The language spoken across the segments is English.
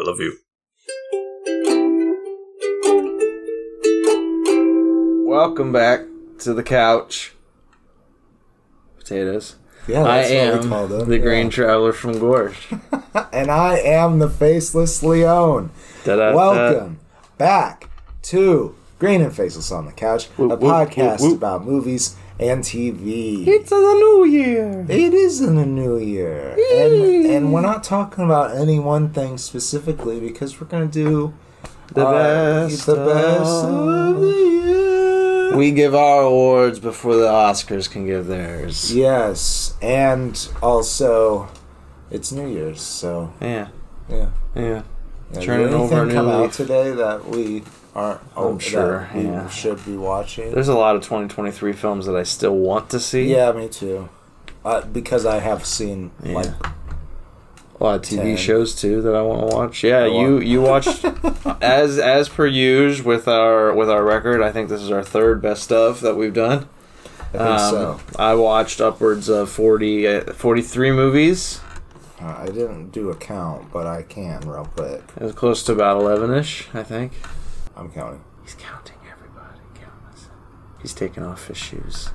I love you. Welcome back to the couch. Potatoes. Yeah, I what am we called it. the Yeah. green traveler from Gorge. and I am the faceless Leon. Da-da-da. Welcome back to Green and Faceless on the Couch, Whoop, a whoop, podcast whoop, whoop. about movies and TV. It's the new year. It is in the new year, and, and we're not talking about any one thing specifically because we're gonna do The uh, best the best of- of the year. We give our awards before the Oscars can give theirs. yes, and also it's New Year's, so Yeah, yeah. yeah. Yeah, Turning did over a anything new come out today that we aren't? oh, I'm sure, we yeah. should be watching. There's a lot of 2023 films that I still want to see. Yeah, me too. Uh, because I have seen Yeah. like a lot of TV 10. shows too that I want to watch. Yeah, you you watched as as per usual with our with our record. I think this is our third best of that we've done. I think Um, so. I watched upwards of 40, uh, 43 movies. Uh, I didn't do a count, but I can real quick. It was close to about eleven ish. I think I'm counting. he's counting everybody. Countless. He's taking off his shoes.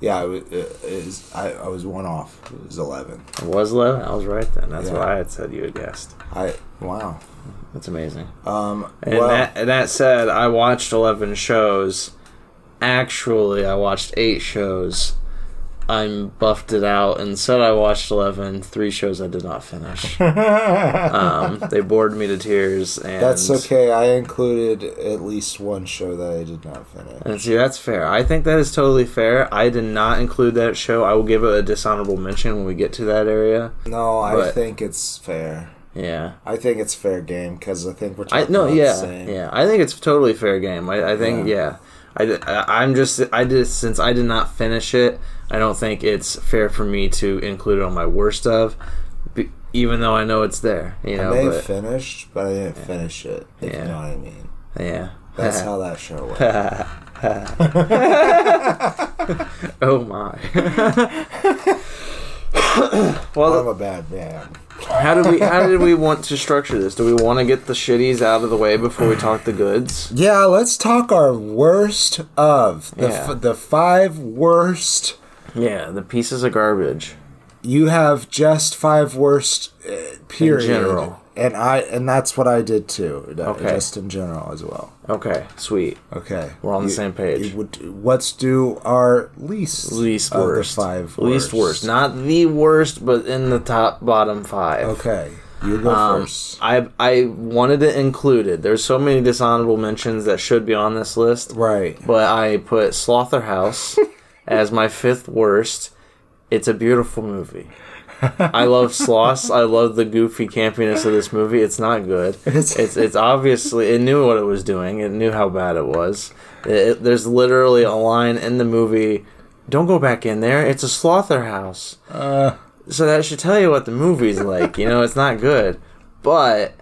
Yeah, it, wa- it, it is, I, I was one off. It was eleven. It was eleven. I was right then. That's Yeah. what I had said. You had guessed. I wow. That's amazing. Um. And well, that and that said, I watched eleven shows. Actually, I watched eight shows. I'm buffed it out and said I watched 11. Three shows I did not finish. um, they bored me to tears. And that's okay. I included at least one show that I did not finish. And see, that's fair. I think that is totally fair. I did not include that show. I will give it a dishonorable mention when we get to that area. No, I But- think it's fair. Yeah. I think it's fair game because I think we're I talking no, about yeah, the same. yeah. I think it's totally fair game. I, I think yeah. I, I am just I did since I did not finish it. I don't think it's fair for me to include it on my worst of, even though I know it's there. You I know, may have but, finished, but I didn't finish it. If Yeah. you know what I mean. yeah. That's how that show went. oh my. well, I'm a bad man. How did we how did we want to structure this? Do we want to get the shitties out of the way before we talk the goods? Yeah, let's talk our worst of the Yeah. f- the five worst. Yeah, the pieces of garbage. You have just five worst. Uh, period. general. And I and that's what I did too. uh, Okay. just in general as well. Okay, sweet. Okay, We're on the You- same page. would, let's do our least Least worst. the five. Least worst. Not the worst, but in the top bottom five. Okay, you go Um, first. I I wanted it included. There's so many dishonorable mentions that should be on this list, Right. but I put Slotherhouse as my fifth worst. It's a beautiful movie. I love Sloss. I love the goofy campiness of this movie. It's not good. It's- It's obviously it knew what it was doing. It knew how bad it was. It, there's literally a line in the movie. Don't go back in there. It's a slaughterhouse. Uh, So that should tell you what the movie's like. You know, it's not good, but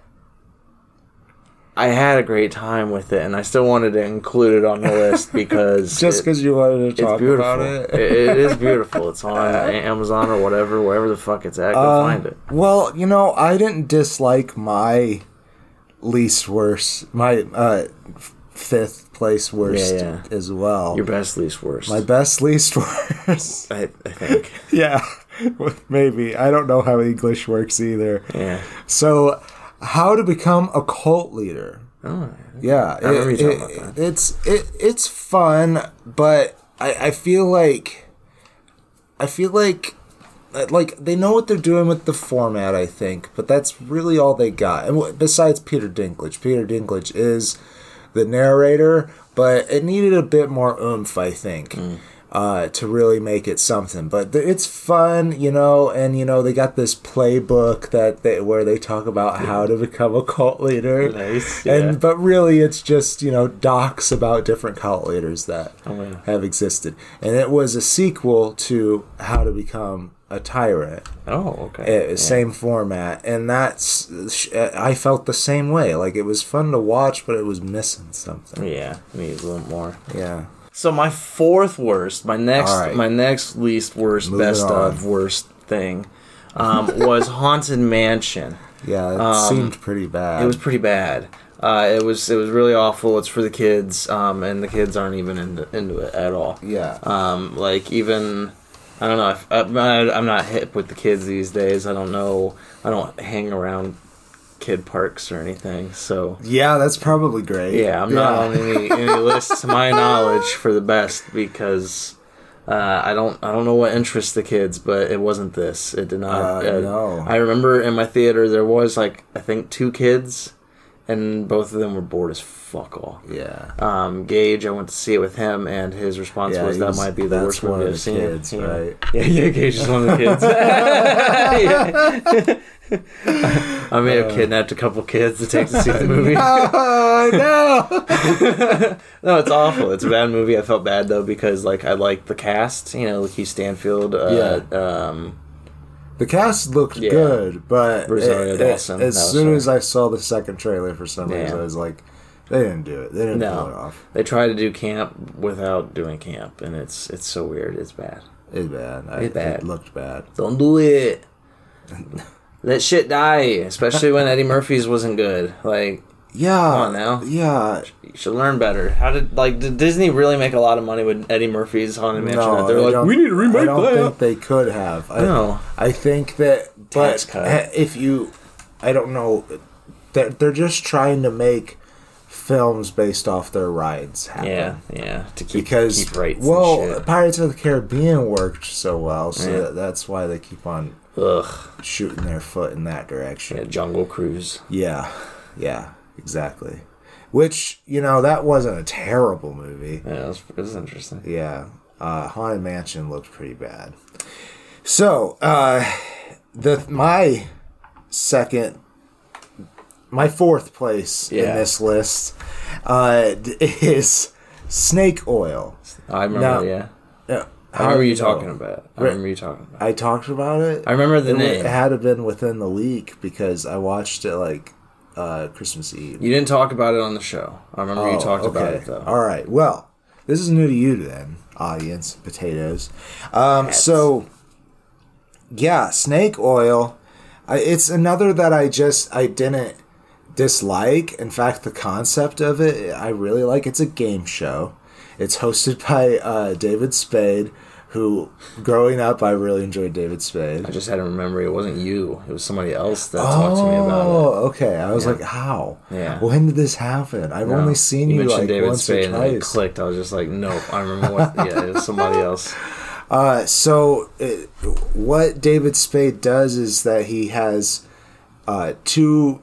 I had a great time with it, and I still wanted to include it on the list because just because you wanted to talk about it. it, it is beautiful. It's on Amazon or whatever, wherever the fuck it's at. Go Um, find it. Well, you know, I didn't dislike my least worst, my uh, fifth place worst Yeah, yeah. as well. Your best, least, worst. my best least worst. I, I think. yeah, maybe. I don't know how English works either. Yeah. So, how to become a cult leader? Oh, Yeah, it- it- about that. it's it, it's fun, but I, I feel like I feel like like they know what they're doing with the format. I think, but that's really all they got. And besides Peter Dinklage, Peter Dinklage is the narrator, but it needed a bit more oomph. I think. Mm. Uh, to really make it something, but th- it's fun, you know, and you know they got this playbook that they where they talk about how to become a cult leader, Nice, yeah. and but really it's just you know docs about different cult leaders that Oh, yeah. have existed. And it was a sequel to how to become a tyrant. Oh, okay. uh, same format. And that's uh, i felt the same way. Like it was fun to watch but it was missing something. Yeah, needs a little more. yeah So my fourth worst, my next, right. my next least worst, best of worst thing, um, was Haunted Mansion. Yeah, it Um, seemed pretty bad. It was pretty bad. Uh, it was it was really awful. It's for the kids, um, and the kids aren't even into, into it at all. yeah. Um, like even I don't know. If, I'm not hip with the kids these days. I don't know. I don't hang around kid parks or anything. So yeah, that's probably great. yeah, I'm not on any any list to my knowledge for the best because. Uh, I don't I don't know what interests the kids, but it wasn't this. It did not. Uh, no. I remember in my theater there was like I think two kids, and both of them were bored as fuck all. Yeah. Um, Gage, I went to see it with him, and his response Yeah, was that was- might be the worst one movie I've seen. kids, yeah. right? Yeah, yeah, Gage is one of the kids. Yeah. I may have kidnapped a couple kids to take to see the movie. Oh no! no, it's awful. It's a bad movie. I felt bad though because like I like the cast. You know, Lakeith Stanfield. Uh, Um, the cast looked Yeah. good, but Rosario it- it- as soon her. as I saw the second trailer, for some reason, Yeah. I was like, they didn't do it. They didn't No. pull it off. they tried to do camp without doing camp, and it's it's so weird. It's bad. It's bad. I, It's bad. It looked bad. Don't do it. Let shit die, especially when Eddie Murphy's wasn't good. Like, Yeah. Come on now. Yeah. you should learn better. How did like did Disney really make a lot of money with Eddie Murphy's Haunted Mansion? No, They're I like, we need to remake that. I don't that. think they could have. I, No. I think that, but if you, I don't know, they're, they're just trying to make films based off their rides happen. yeah, yeah. To keep Because keep well. Pirates of the Caribbean worked so well, so Yeah. that- that's why they keep on ugh, shooting their foot in that yeah, direction. Jungle Cruise. Yeah, yeah, exactly. Which you know that wasn't a terrible movie. Yeah, it was, it was interesting. Yeah, uh, Haunted Mansion looked pretty bad. So, uh, the my second, my fourth place in this list uh, is snake oil. I remember. Now- yeah, I remember you know? talking about. it. I remember you talking about. I talked about it. I remember the it, name. It had to been within the week because I watched it like uh, Christmas Eve. You didn't talk about it on the show. I remember you Oh, talked about it though. All right. Well, this is new to you then, audience potatoes. Um, so, yeah, snake oil. I, it's another that I just I didn't dislike. In fact, the concept of it I really like. It's a game show. It's hosted by uh, David Spade, who growing up I really enjoyed David Spade. I just had to remember it wasn't you. It was somebody else that talked to me about it. Oh, okay. I was Yeah. like, how? Yeah. When did this happen? I've No, only seen you, mentioned like David once Spade or and it twice. clicked. I was just like, nope. I remember what. yeah, it was somebody else. Uh, so it, what David Spade does is that he has uh, two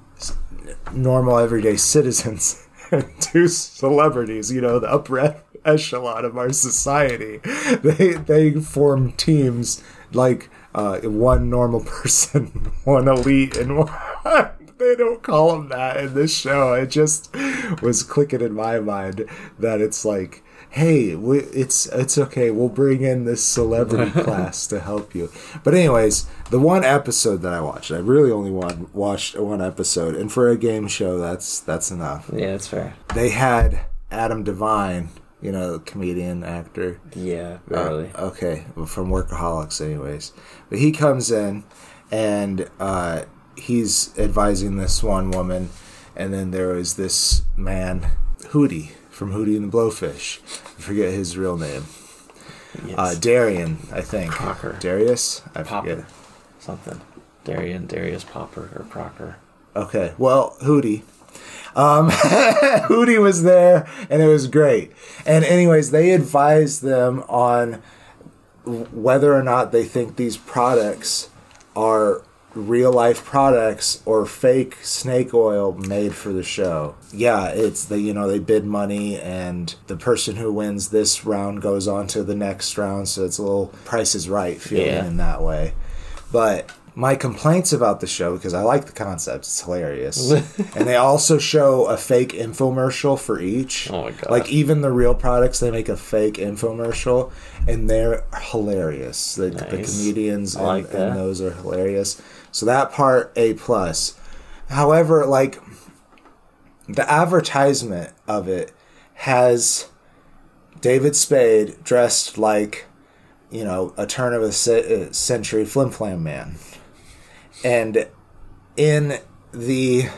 normal everyday citizens and two celebrities. You know, the upper echelon of our society. They they form teams like uh, one normal person, one elite, and one. They don't call them that in this show. It just was clicking in my mind that it's like, hey, we, it's it's okay. We'll bring in this celebrity class to help you. But anyways, the one episode that I watched, I really only one, watched one episode, and for a game show, that's that's enough. Yeah, that's fair. They had Adam Devine, you know, comedian actor. Yeah, Uh, okay, well, from Workaholics, anyways. But he comes in, and uh, he's advising this one woman, and then there was this man, Hootie from Hootie and the Blowfish. I forget his real name. yes. Uh, Darian, I think. Crocker. Darius. I Popper. forget. Something. Darian, Darius Popper or Crocker. Okay, well, Hootie. Um, Hootie was there, and it was great. And anyways, they advised them on whether or not they think these products are real life products or fake snake oil made for the show. Yeah, it's the you know they bid money and the person who wins this round goes on to the next round, so it's a little Price is Right feeling Yeah. in that way. But my complaints about the show because I like the concept, it's hilarious, and they also show a fake infomercial for each. Oh my God. Like even the real products, they make a fake infomercial, and they're hilarious. The, the comedians and, like and those are hilarious. So that part a plus. However, like the advertisement of it has David Spade dressed like you know a turn of a uh, century flim flam man, and in the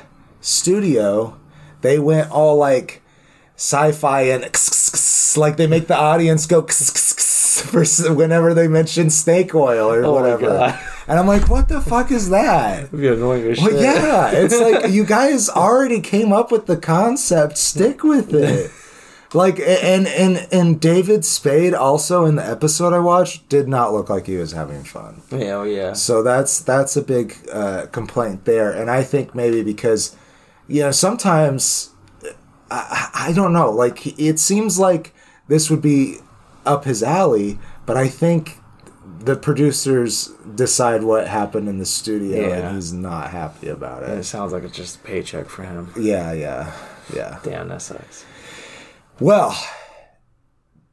studio, they went all like sci-fi and like they make the audience go for whenever they mention snake oil or Oh whatever. And I'm like, what the fuck is that? It'd be annoying as Well, shit. yeah, it's like you guys already came up with the concept. Stick with it. Like and and and David Spade also in the episode I watched did not look like he was having fun. Yeah, oh, yeah. So that's that's a big uh, complaint there, and I think maybe because you know sometimes I, I don't know, like it seems like this would be up his alley, but I think the producers decide what happened in the studio, Yeah. and he's not happy about It it. sounds like it's just a paycheck for him. Yeah, yeah, yeah. Damn, that sucks. Well,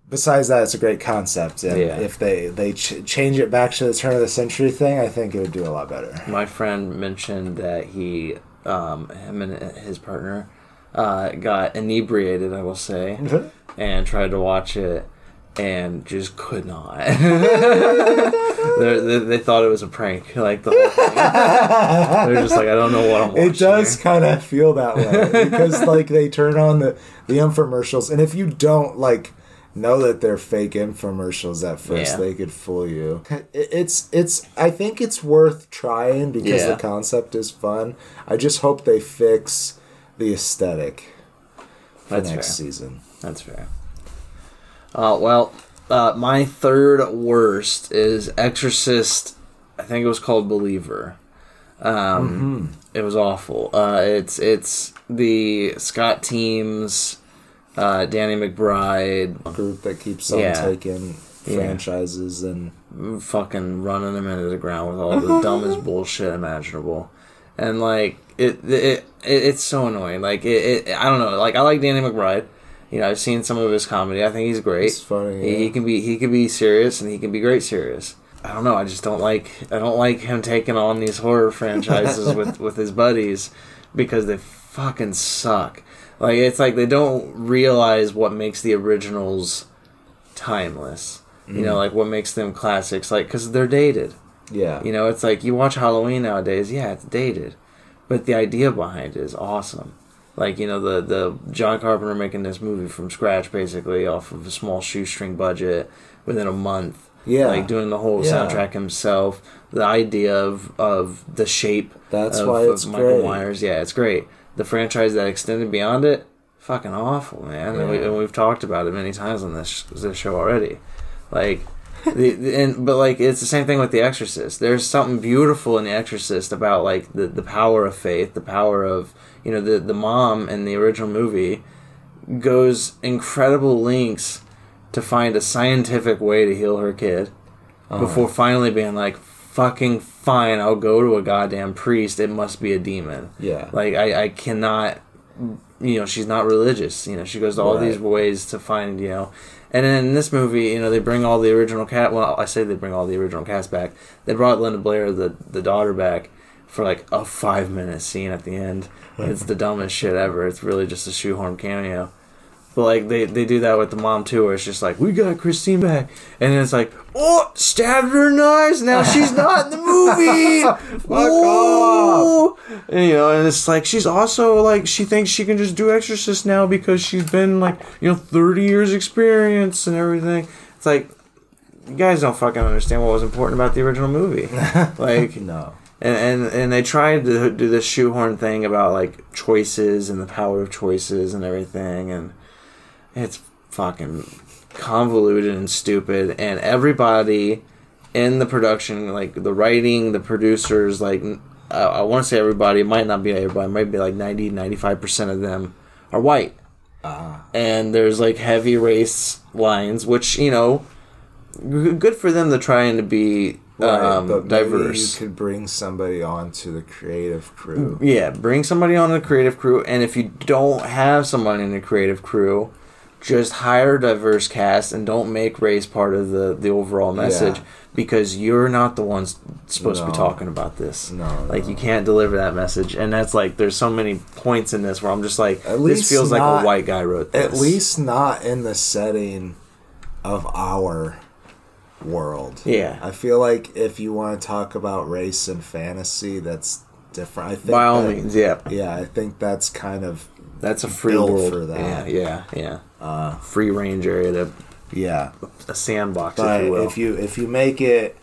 besides that, it's a great concept, and Yeah. if they they ch- change it back to the turn of the century thing, I think it would do a lot better. My friend mentioned that he, um, him and his partner, uh, got inebriated. I will say, and tried to watch it, and just could not. They thought it was a prank, like the whole thing. They're just like, I don't know what I'm watching. It does kind of feel that way because like they turn on the the infomercials, and if you don't like know that they're fake infomercials at first, Yeah. they could fool you. It's it's I think it's worth trying because Yeah. the concept is fun. I just hope they fix the aesthetic for That's next fair. season. That's fair. Uh, well, uh, my third worst is Exorcist. I think it was called Believer. Um, It was awful. Uh, it's it's the Scott teams, uh, Danny McBride, Group that keeps on Yeah. taking Yeah. franchises and fucking running them into the ground with all the dumbest bullshit imaginable, and like it, it, it it's so annoying. Like it, it, I don't know. Like I like Danny McBride. You know, I've seen some of his comedy. I think he's great. It's funny, He, he can be he can be serious and he can be great serious. I don't know. I just don't like I don't like him taking on these horror franchises with with his buddies because they fucking suck. Like it's like they don't realize what makes the originals timeless. You Mm. know, like what makes them classics. Like because they're dated. yeah. You know, it's like you watch Halloween nowadays. Yeah, it's dated, but the idea behind it is awesome. Like you know, the the John Carpenter making this movie from scratch, basically off of a small shoestring budget within a month. Yeah. like doing the whole Yeah. soundtrack himself. The idea of of the shape. That's of, why of it's Michael great. Myers. Yeah, it's great. The franchise that extended beyond it, fucking awful, man. And, we, and we've talked about it many times on this this show already. Like, the, the- and but like it's the same thing with The Exorcist. There's something beautiful in The Exorcist about like the the power of faith, the power of you know the the mom in the original movie goes incredible lengths to find a scientific way to heal her kid oh. before finally being like fucking fine i'll go to a goddamn priest. It must be a demon. Yeah. like i, I cannot you know she's not religious. You know she goes to all Right. these ways to find you know. And then in this movie you know they bring all the original cat well i say they bring all the original cast back. They brought linda blair the, the daughter back for like a five minute scene at the end it's the dumbest shit ever it's really just a shoehorn cameo but like they, they do that with the mom too, where it's just like we got Christine back, and then it's like oh stabbed her in the eyes. Now she's not in the movie. Fuck off. And, you know, and it's like she's also like she thinks she can just do Exorcist now because she's been like you know thirty years experience and everything. It's like you guys don't fucking understand what was important about the original movie. like No. And, and and they tried to do this shoehorn thing about like choices and the power of choices and everything and it's fucking convoluted and stupid and everybody in the production like the writing the producers like uh, i want to say everybody it might not be everybody it might be like 90 95% of them are white Ah. and there's like heavy race lines which you know g- good for them to trying to be um, maybe diverse you could bring somebody onto the creative crew. yeah, bring somebody on the creative crew, and if you don't have somebody in the creative crew, just hire a diverse cast and don't make race part of the the overall message Yeah. because you're not the ones supposed to be talking about this. No, like no. you can't deliver that message, and that's like there's so many points in this where I'm just like, At this least feels like a white guy wrote this. At least not in the setting of our world. Yeah. I feel like if you want to talk about race and fantasy, that's different. I think By all that- means, yeah. yeah, I think that's kind of That's a free world for that. Yeah, yeah, yeah. Uh, free range area to yeah. a sandbox, But if you will. if you if you make it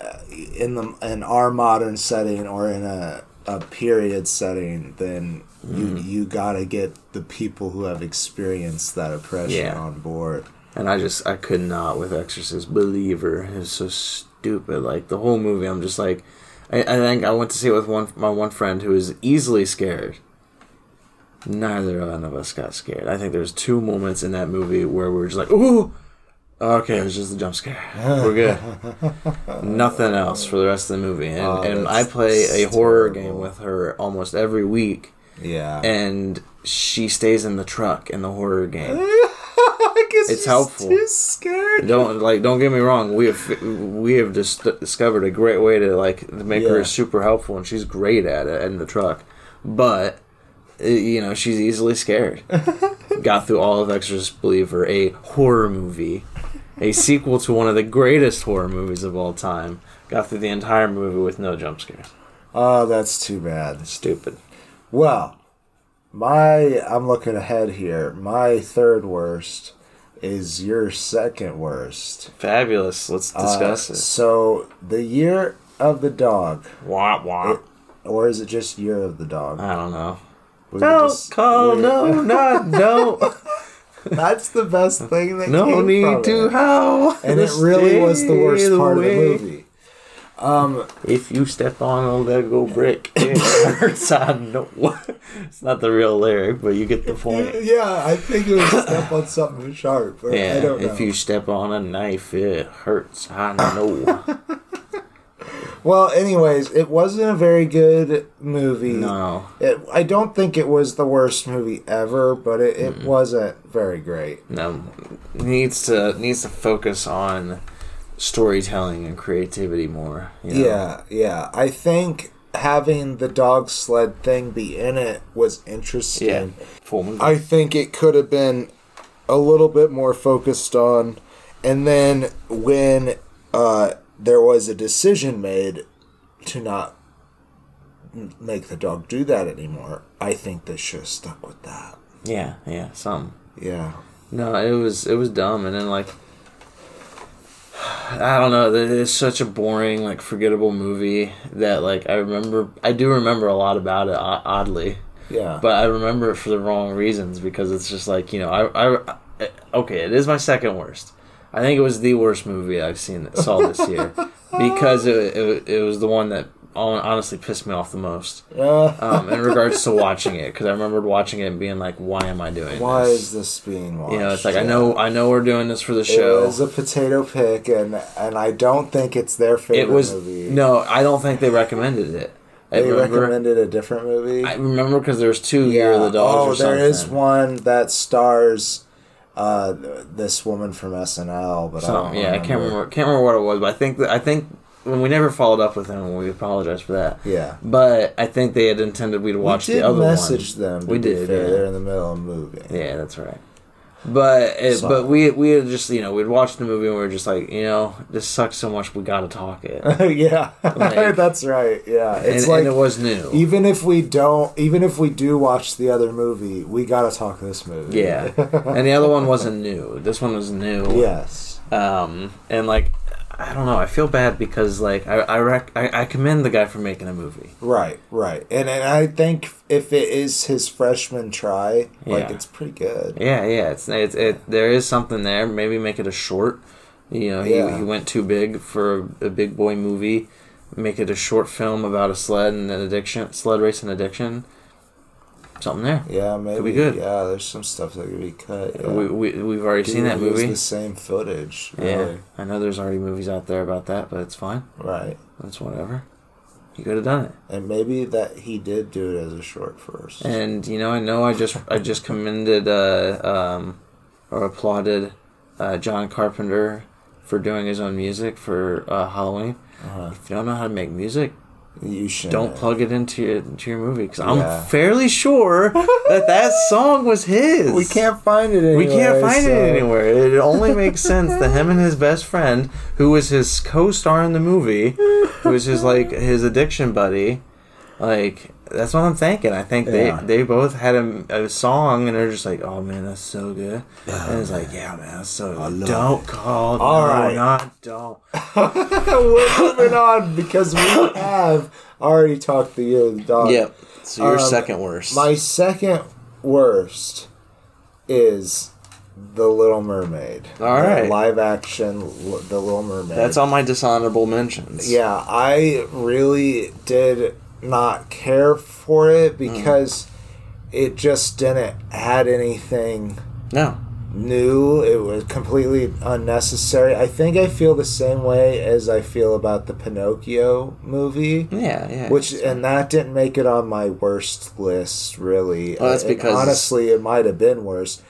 uh, in the in our modern setting or in a a period setting, then Mm-hmm. you you gotta get the people who have experienced that oppression Yeah. on board. And I just I could not with Exorcist Believer. It was so stupid. Like the whole movie, I'm just like, I, I think I went to see it with one my one friend who is easily scared. Neither one of us got scared. I think there's two moments in that movie where we were just like, ooh, okay, it was just a jump scare. We're good. Nothing else for the rest of the movie. And, Oh, and I play a horror terrible. game with her almost every week, Yeah. and she stays in the truck in the horror game. It's helpful. Too scared. don't like don't get me wrong we have we have just discovered a great way to like make Yeah. her super helpful and she's great at it in the truck but you know she's easily scared got through all of exorcist believer a horror movie a sequel to one of the greatest horror movies of all time got through the entire movie with no jump scares Oh, ah, that's too bad. stupid Well, my I'm looking ahead here. My third worst is your second worst. fabulous let's discuss Uh, it So the year of the dog, wah wah or is it just year of the dog? i don't know We don't just- call we- no not no That's the best thing that No came need from to it. howl. And it really was the worst Stay part of the movie. Um, If you step on a Lego brick, it hurts. I know. It's not the real lyric, but you get the point. yeah, I think it was step on something sharp. Yeah, don't know. if you step on a knife, it hurts. I know. Well, anyways, it wasn't a very good movie. no, It, I don't think it was the worst movie ever, but it, it wasn't very great. no. Needs to needs to focus on storytelling and creativity more. you know? Yeah, yeah. I think having the dog sled thing be in it was interesting. yeah. I think it could have been a little bit more focused on. And then when uh, there was a decision made to not make the dog do that anymore, I think they should have stuck with that. yeah, yeah. Some. Yeah. No, it was it was dumb, and then like I don't know. It's such a boring, like forgettable movie that like I remember. I do remember a lot about it, oddly, Yeah. but I remember it for the wrong reasons because it's just like you know I I okay. It is my second worst. I think it was the worst movie I've seen that saw this year because it, it it was the one that honestly pissed me off the most Uh, um, in regards to watching it because I remembered watching it and being like, why am I doing why this? is this being watched? You know, it's like I know I know we're doing this for the show. It was a potato pick, and and I don't think it's their favorite It was movie. no, I don't think they recommended it. I they remember, recommended a different movie. I remember because there's two Year of the Dogs. Oh, or something. there is one that stars uh, this woman from SNL, but I don't Something, yeah, I can't remember. Can't remember what it was, but I think that I think when we never followed up with them, we apologize for that. Yeah, But I think they had intended we'd watch we did the other message one. them. To We did, fair. yeah. They're in the middle of a movie. Yeah, that's right. But it, So- but we we had just you know we'd watched the movie and we were just like you know this sucks so much we got to talk it. yeah, Like- that's right. Yeah, it's and, like and it was new. even if we don't, even if we do watch the other movie, we gotta talk this movie. yeah, and the other one wasn't new. This one was new. yes. Um, and like, I don't know. I feel bad because like I I, rec- I I commend the guy for making a movie. Right, right, and and I think if it is his freshman try, like Yeah. it's pretty good. Yeah, yeah. It's it's it. There is something there. Maybe make it a short. You know, he Yeah. he went too big for a, a big boy movie. Make it a short film about a sled and an addiction, sled race and addiction. Something there. Yeah, maybe. be good. Yeah, there's some stuff that could be cut. Yeah. We we we've already seen that movie. the same footage. Yeah, I know there's already movies out there about that, but it's fine. Right. It's whatever. He could have done it. And maybe that he did do it as a short first. And you know, I know I just I just commended uh, um, or applauded uh, John Carpenter for doing his own music for uh, Halloween. Uh-huh. If you don't know how to make music, You should don't plug it into your, into your movie because Yeah. I'm fairly sure that that song was his. We can't find it anywhere. We can't find so- it anywhere. It only makes sense that him and his best friend, who was his co-star in the movie, who was his like his addiction buddy, Like that's what I'm thinking. I think Yeah. they they both had a, a song and they're just like, oh man, that's so good. and it's like, yeah, man, that's so. love don't call. All no, right. not don't. We're moving on because we have already talked the year of the dog. Yep. So your Um, second worst. My second worst is The Little Mermaid. All right. Live action The Little Mermaid. That's on my dishonorable mentions. Yeah, I really did not care for it because it just didn't add anything No. new. It was completely unnecessary. I think I feel the same way as I feel about the Pinocchio movie. Yeah. Yeah. Which and that didn't make it on my worst list, really. Well, that's And because- honestly, it might have been worse,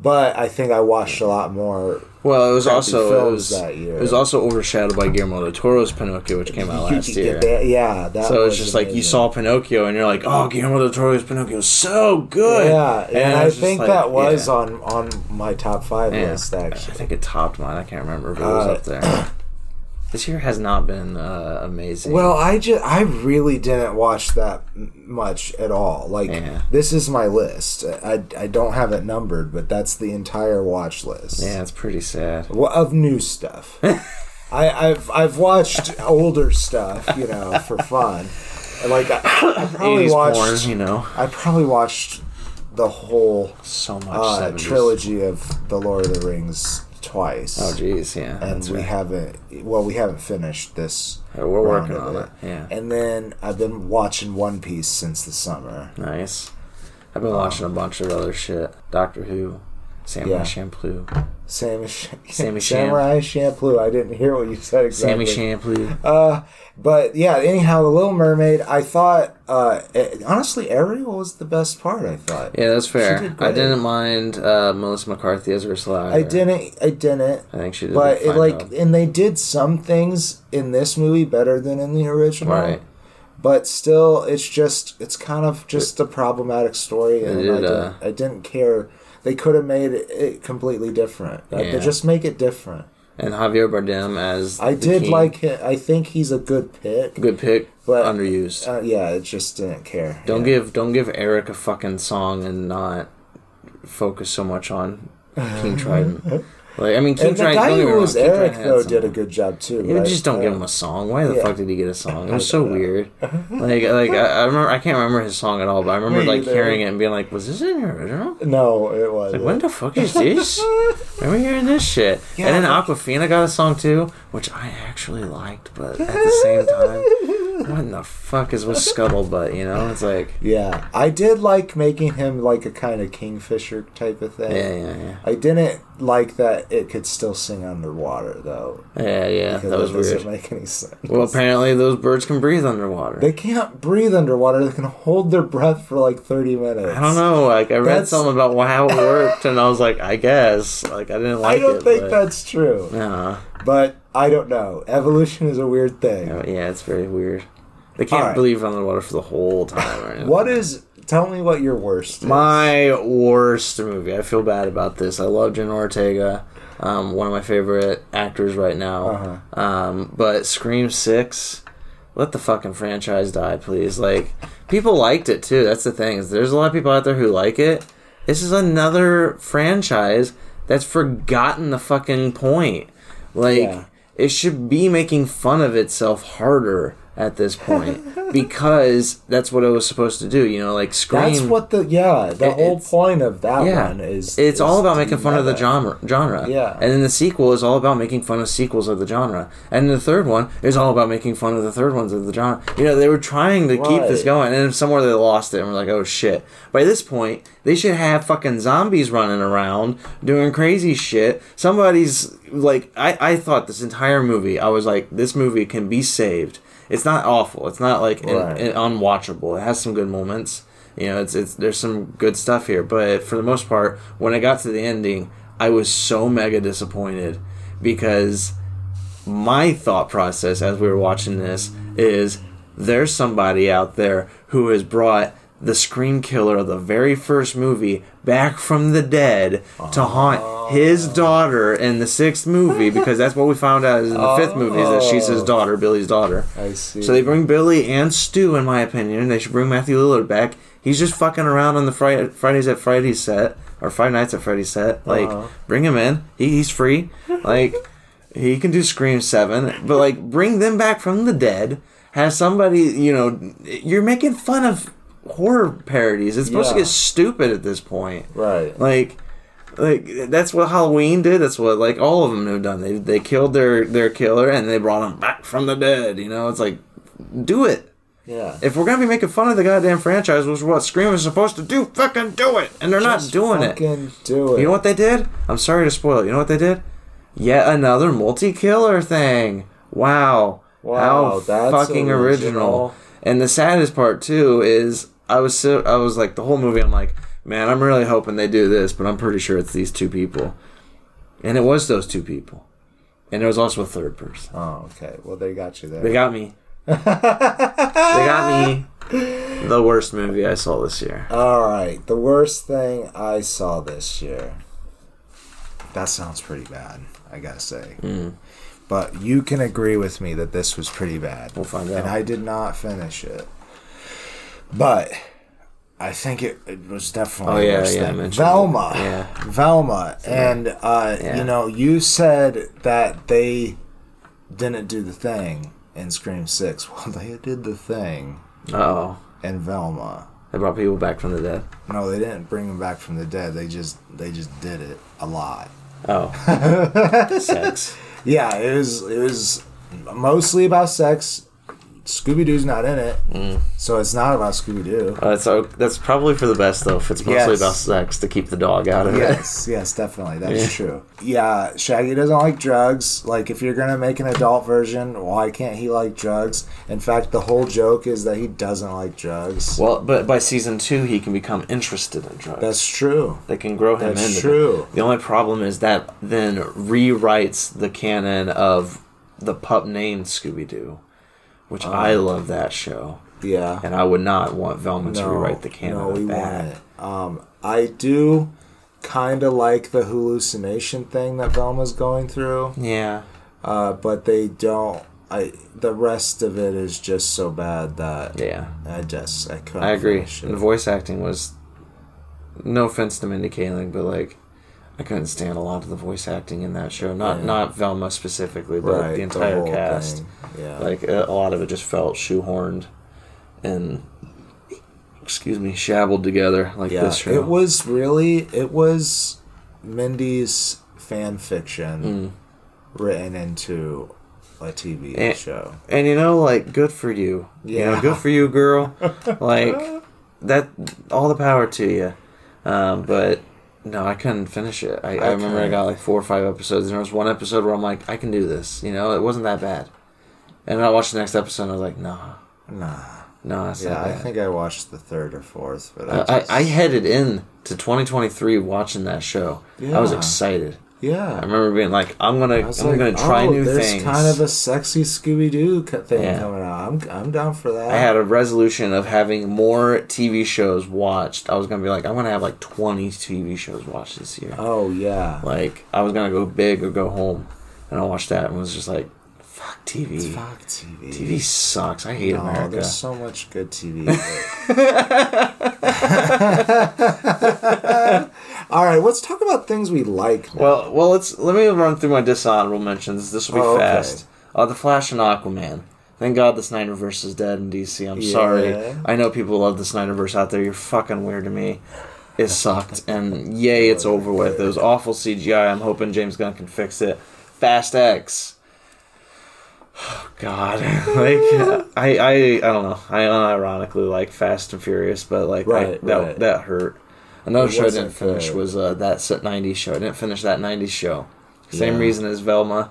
but I think I watched a lot more. Well, it was also it was, that year. it was also overshadowed by Guillermo del Toro's Pinocchio, which came out last year. That- yeah, that So it's just like you saw Pinocchio and you're like, oh, Guillermo del Toro's Pinocchio is so good. Yeah, and, I was think like, that was yeah. on on my top five Yeah. list I think it topped mine. I can't remember, but it was Uh, up there. this year has not been uh, amazing. Well, I just I really didn't watch that much at all. Like Yeah. this is my list. I I don't have it numbered, but that's the entire watch list. yeah, it's pretty sad. Well, of new stuff. I, I've I've watched older stuff, you know, for fun. Like I, I probably 80s watched. porn, you know, I probably watched the whole so much uh, trilogy of the Lord of the Rings twice. Oh, jeez, yeah. and we right. haven't. Well, we haven't finished this. Yeah, we're working on it. Yeah, And then I've been watching One Piece since the summer. nice. I've been watching a bunch of other shit. Doctor Who, Samurai Yeah. Champloo, Sammy, Sammy Samurai Champloo. I didn't hear what you said exactly. Sammy Champloo. Uh, but yeah. Anyhow, the Little Mermaid. I thought, uh, eh, honestly, Ariel was the best part. I thought. Yeah, that's fair. did I didn't mind uh, Melissa McCarthy as Ursula. I didn't. I didn't. I think she did. But it like, job. and they did some things in this movie better than in the original. right. But still, it's just it's kind of just a problematic story, and did, I, didn't, uh, I didn't care. They could have made it, completely different. Uh, Yeah. They just make it different. And Javier Bardem as I did king. like it. I think he's a good pick. good pick, But- underused. Uh, yeah, it just didn't care. Don't yeah. give don't give Eric a fucking song and not focus so much on King Trident. Like I mean, King And the Trident. guy who was Eric though did a good job too. Yeah, right? just don't give Uh, him a song. Why the yeah. fuck did he get a song? It was so know. weird. Like, like I, I remember, I can't remember his song at all, but I remember Me like either. hearing it and being like, "Was this in original? No, it was. Like, when the fuck is this? Remember hearing this shit?" Yeah, and then like- Awkwafina got a song too, which I actually liked, but at the same time, what in the fuck is with Scuttlebutt? You know, it's like, Yeah, I did like making him like a kind of kingfisher type of thing. yeah, yeah, yeah, I didn't like that it could still sing underwater though. yeah, yeah. That was it doesn't make any sense. Well, apparently those birds can breathe underwater. they can't breathe underwater. They can hold their breath for like thirty minutes. I don't know. Like I read That's- something about how it worked, and I was like, I guess. Like I didn't like I don't it. think but, that's true, Yeah. but I don't know. Evolution is a weird thing. Yeah, yeah, it's very weird. They can't Alright. breathe underwater for the whole time. Right? What is? Tell me what your worst. Is. My worst movie. I feel bad about this. I love Jenna Ortega, um, one of my favorite actors right now. Uh-huh. Um, but Scream Six, let the fucking franchise die, please. Like people liked it too. That's the thing. Is there's a lot of people out there who like it. This is another franchise that's forgotten the fucking point. Like Yeah. It should be making fun of itself harder at this point because that's what it was supposed to do. You know, like Scream. That's what the yeah. The It- whole point of that Yeah, one is. it's is all about making fun of the genre. Genre. Yeah. and then the sequel is all about making fun of sequels of the genre, and the third one is all about making fun of the third ones of the genre. You know, they were trying to keep this going, and somewhere they lost it, and we're like, oh shit. By this point, they should have fucking zombies running around doing crazy shit. Somebody's like, I I thought this entire movie, I was like, this movie can be saved. It's not awful. It's not like Right. unwatchable. It has some good moments. You know, it's it's there's some good stuff here, but for the most part, when I got to the ending, I was so mega disappointed because my thought process as we were watching this is there's somebody out there who has brought the scream killer of the very first movie back from the dead to haunt his daughter in the sixth movie because that's what we found out in the fifth movie is that she's his daughter, Billy's daughter. I see. So they bring Billy and Stu, in my opinion. They should bring Matthew Lillard back. He's just fucking around on the Friday, Fridays at Freddy's set or Friday Nights at Freddy's set. Like, Uh-huh. bring him in. He, he's free. Like, he can do Scream Seven, but like, bring them back from the dead. Have somebody, you know, you're making fun of horror parodies. It's supposed to get stupid at this point. right. Like, like that's what Halloween did. That's what like all of them have done. They they killed their their killer and they brought him back from the dead. You know, it's like, do it. yeah. If we're gonna be making fun of the goddamn franchise, which is what Scream is supposed to do, fucking do it. And they're not doing it. Fucking do it. You know what they did? I'm sorry to spoil it. You know what they did? Yet another multi-killer thing. Wow. Wow, How that's fucking original. original. And the saddest part too is I was so, I was like the whole movie I'm like, man, I'm really hoping they do this, but I'm pretty sure it's these two people. And it was those two people. And there was also a third person. Oh, okay. Well, they got you there. They got me. they got me. The worst movie I saw this year. All right. The worst thing I saw this year. That sounds pretty bad. I gotta say. Mm. But you can agree with me that this was pretty bad. We'll find out. And I did not finish it. But I think it, it was definitely Oh, yeah, worse yeah, than Velma. Yeah. Velma. And uh, Yeah. you know, you said that they didn't do the thing in Scream Six. Well, they did the thing oh. in Velma. They brought people back from the dead. No, they didn't bring them back from the dead. They just they just did it a lot. Oh. Sex. Yeah, it was it was mostly about sex. Scooby Doo's not in it, Mm. so it's not about Scooby Doo. Uh, that's that's probably for the best though. If it's mostly Yes. about sex to keep the dog out of it. Yes, yes, definitely. That's Yeah. true. Yeah, Shaggy doesn't like drugs. Like, if you're gonna make an adult version, why can't he like drugs? In fact, the whole joke is that he doesn't like drugs. Well, but by season two, he can become interested in drugs. That's true. they can grow him That's into true. it. The only problem is that then rewrites the canon of the pup named Scooby Doo, which I love that show, Yeah. and I would not want Velma to rewrite the canon no, we want it. Um, I do kind of like the hallucination thing that Velma's going through, Yeah, uh, but they don't. I the rest of it is just so bad that yeah, I just I couldn't. I agree. The voice acting was, no offense to Mindy Kaling, but like. I couldn't stand a lot of the voice acting in that show. Not Yeah. not Velma specifically, but right, the entire whole cast. thing. Yeah. Like a, a lot of it just felt shoehorned and excuse me, shabbled together like yeah, this show. it was really it was Mindy's fan fiction written into a TV Mm. And- show. and you know, like good for you. You know, Yeah. good for you, girl. like that, all the power to you. Um, but no, I couldn't finish it. I, I, I remember I got like four or five episodes, and there was one episode where I'm like, I can do this. You know, it wasn't that bad. And then I watched the next episode, and I was like, nah. Nah. no, that's Yeah, I think I watched the third or fourth, but I, I, I, just, I headed in to 2023 watching that show. Yeah. I was Yeah. I remember being like, I'm gonna, I'm like, gonna try oh, new there's things. kind of a sexy Scooby Doo thing Yeah. coming out. I'm I'm down for that. I had a resolution of having more TV shows watched. I was gonna be like, I'm gonna have like 20 TV shows watched this year. oh yeah. Like, I was gonna go big or go home, and I watched that and was just like, fuck TV. Fuck TV. TV sucks. I hate No, America. there's so much good TV. All right, let's talk about things we like. Now. Well, well, let's let me run through my dishonorable mentions. This will be Oh, okay. fast. Uh, the Flash and Aquaman. Thank God the Snyderverse is dead in DC. I'm Yeah. sorry. I know people love the Snyderverse out there. You're fucking weird to me. It sucked, and yay, it's over with. It was awful CGI. I'm hoping James Gunn can fix it. Fast X. Oh, God, like I, I, I don't know. I unironically like Fast and Furious, but like I, that right. that hurt. Another It show I didn't finish good. was uh, that set '90s show. I didn't finish that '90s show. Same Yeah. reason as Velma.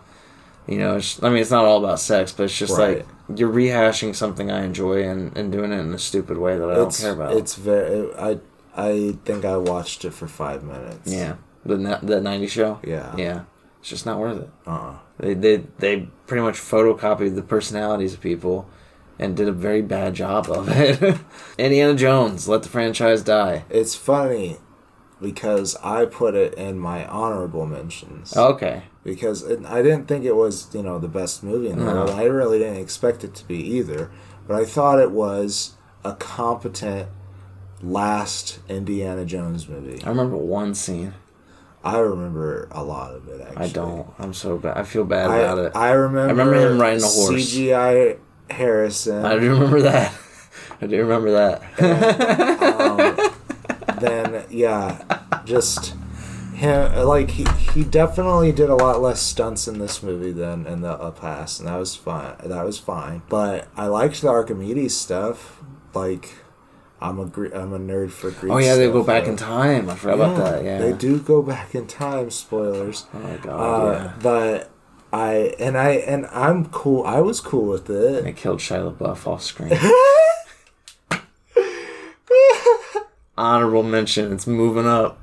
You know, it's, I mean, it's not all about sex, but it's just Right. like you're rehashing something I enjoy and, and doing it in a stupid way that I don't care about. it's very. I I think I watched it for five minutes. yeah, the that '90s show. Yeah. yeah, it's just not worth it. Uh. They they they pretty much photocopied the personalities of people and did a very bad job of it. Indiana Jones, let the franchise die. It's funny because I put it in my honorable mentions. Okay. Because it, I didn't think it was, you know, the best movie in the No. world. I really didn't expect it to be either. But I thought it was a competent last Indiana Jones movie. I remember one scene. I remember a lot of it, actually. I don't. I'm so bad. I feel bad I, about it. I remember. I remember him riding a horse. CGI Harrison. I do remember that. I do remember that. um, then yeah, just him. Like he, he definitely did a lot less stunts in this movie than in the uh, past, and that was fine. That was fine. But I liked the Archimedes stuff. Like I'm a Gre- I'm a nerd for Greek. oh yeah, they go back though. in time. I forgot about that. Yeah. they do go back in time. Spoilers. Oh my god. Uh, yeah. But I and I and I'm cool. I was cool with it. They killed Shia LaBeouf off screen. Honorable mention. It's moving up.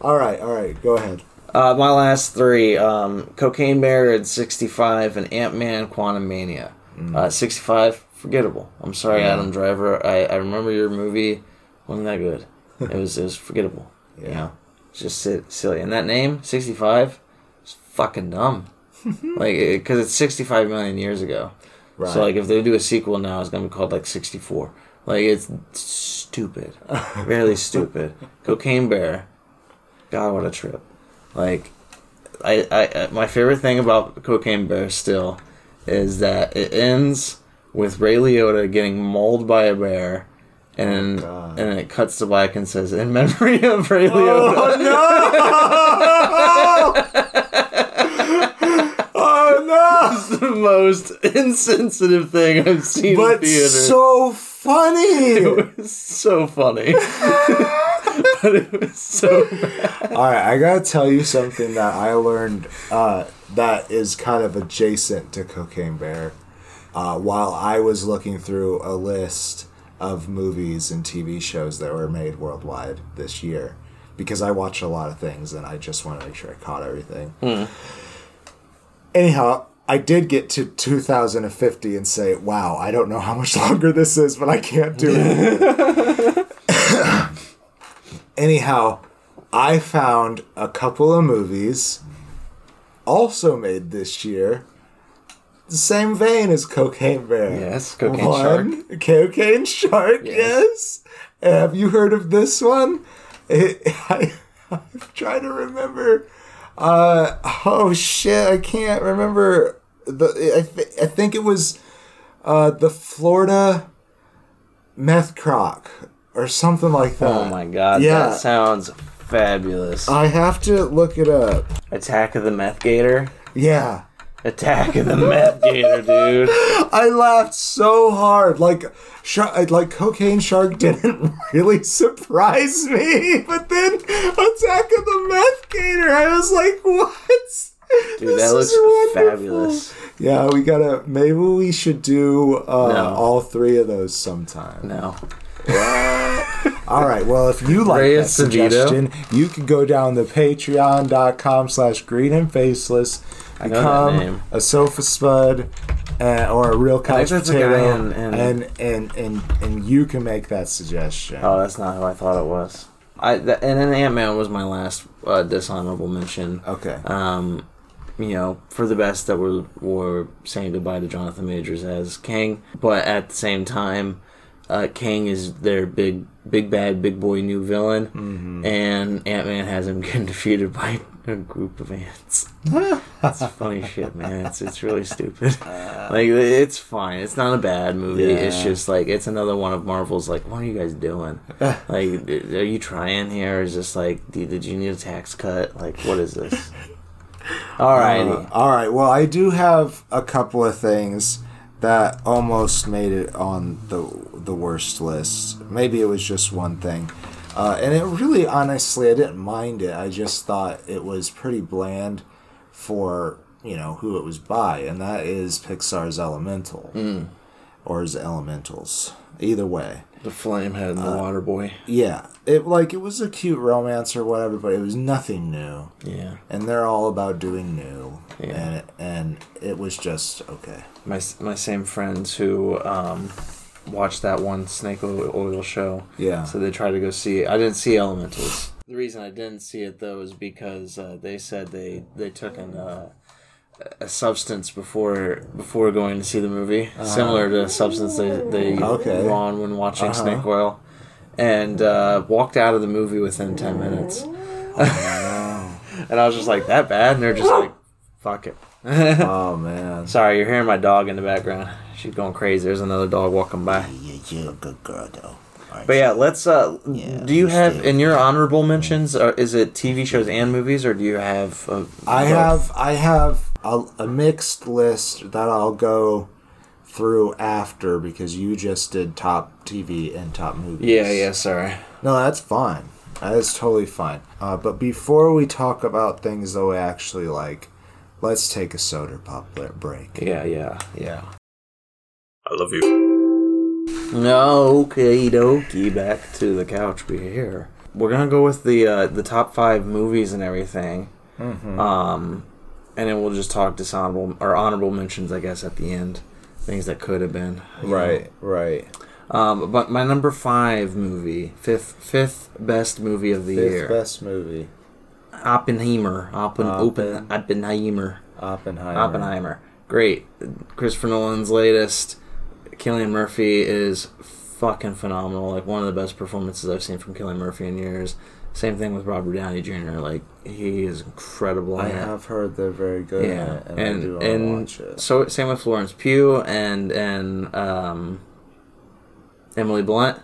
All right, all right. Go ahead. Uh, my last three: um, Cocaine Bear at sixty-five and Ant Man: Quantum Mania. Uh, sixty-five, forgettable. I'm sorry, Yeah. Adam Driver. I, I remember your movie wasn't that good. It was it was forgettable. You Yeah. know, just silly. And that name, sixty-five, is fucking dumb. like, because it's sixty-five million years ago. Right. So like, if they do a sequel now, it's gonna be called like sixty-four. Like, it's stupid, really stupid. Cocaine Bear. God, what a trip! Like, I, I- my favorite thing about Cocaine Bear still is that it ends with Ray Liotta getting mauled by a bear, and Oh, and it cuts to black and says, "In memory of Ray Liotta." oh no! Oh no! It's the most insensitive thing I've seen But in theater. so funny. it was so funny, but it was so bad. All right, I gotta tell you something that I learned uh, that is kind of adjacent to Cocaine Bear. Uh, while I was looking through a list of movies and TV shows that were made worldwide this year, because I watch a lot of things and I just want to make sure I caught everything. Anyhow, I did get to 2050 and say, wow, I don't know how much longer this is, but I can't do it. Anyhow, I found a couple of movies also made this year. The same vein as Cocaine Bear. Yes, Cocaine Shark. Cocaine Shark, Yes. yes. Have you heard of this one? It, I, I'm trying to remember. Uh, oh shit, I can't remember. The I, th- I think it was uh, the Florida meth croc or something like that. Oh my god, Yeah. that sounds fabulous. I have to look it up. Attack of the Meth Gator. Yeah. Attack of the Meth Gator, dude. I laughed so hard. Like, shark, like cocaine shark didn't really surprise me, but then Attack of the Meth Gator, I was like, what? Dude, This that looks wonderful. fabulous. Yeah, we gotta. Maybe we should do uh, No. all three of those sometime. No. All right. Well, if you like Ray that suggestion, you can go down to patreon.com slash green and faceless, I become a sofa spud uh, or a real couch potato, in- and, and and and you can make that suggestion. Oh, that's not who I thought it was. I th- and then Ant Man was my last uh, dishonorable mention. Okay. Um, you know, for the best that we're we're saying goodbye to Jonathan Majors as Kang, but at the same time, uh, Kang is their big big bad big boy new villain, Mm-hmm. and Ant Man has him getting defeated by a group of ants. That's funny shit, man. It's it's really stupid. Like it's fine. It's not a bad movie. It's just like it's another one of Marvel's. Like, what are you guys doing? like, are you trying here? Is this like, did, did you need a tax cut? Like, what is this? Alrighty. Uh, all right. Well, I do have a couple of things that almost made it on the the worst list. Maybe it was just one thing, uh, and it really, honestly, I didn't mind it. I just thought it was pretty bland for you know who it was by, and that is Pixar's Elemental, or is it Elementals? either way. The Flamehead and the Uh, Water Boy. Yeah, it like it was a cute romance or whatever, but it was nothing new. Yeah. And they're all about doing new, Yeah. and and it was just okay. My my same friends who um, watched that one Snake Oil show. Yeah. So they tried to go see it. I didn't see Elementals. The reason I didn't see it though is because uh, they said they they took an uh, a substance before before going to see the movie, similar to a substance they they Uh-huh. Okay. were on when watching Uh-huh. Snake Oil, and uh, walked out of the movie within ten minutes. and I was just like, that bad? And they're just like, fuck it. oh man. Sorry, you're hearing my dog in the background. She's going crazy. There's another dog walking by. Yeah, you're a good girl though. But yeah, let's. uh Yeah, Do you have in your honorable mentions? Or is it TV shows and movies, or do you have? Uh, I both? have I have a, a mixed list that I'll go through after because you just did top TV and top movies. Yeah, yeah. Sorry. No, that's fine. That is totally fine. Uh, but before we talk about things that we actually like, let's take a soda pop break. Yeah, yeah, yeah. I love you. Okay, dokie. Back to the couch. We here. We're gonna go with the uh, the top five movies and everything. Mm-hmm. Um, and then we'll just talk dishonorable or honorable mentions, I guess, at the end. Things that could have been. you know. Right, right. Um, but my number five movie, fifth fifth best movie of the Fifth year, best movie, Oppenheimer. Oppen, Oppen, Oppen- Oppenheimer. Oppenheimer. Oppenheimer. Great. Christopher Nolan's latest. Cillian Murphy is fucking phenomenal. Like one of the best performances I've seen from Cillian Murphy in years. Same thing with Robert Downey Jr. Like he is incredible. I have heard they're very good Yeah, it, and, and I do and watch it. so same with Florence Pugh and and um, Emily Blunt.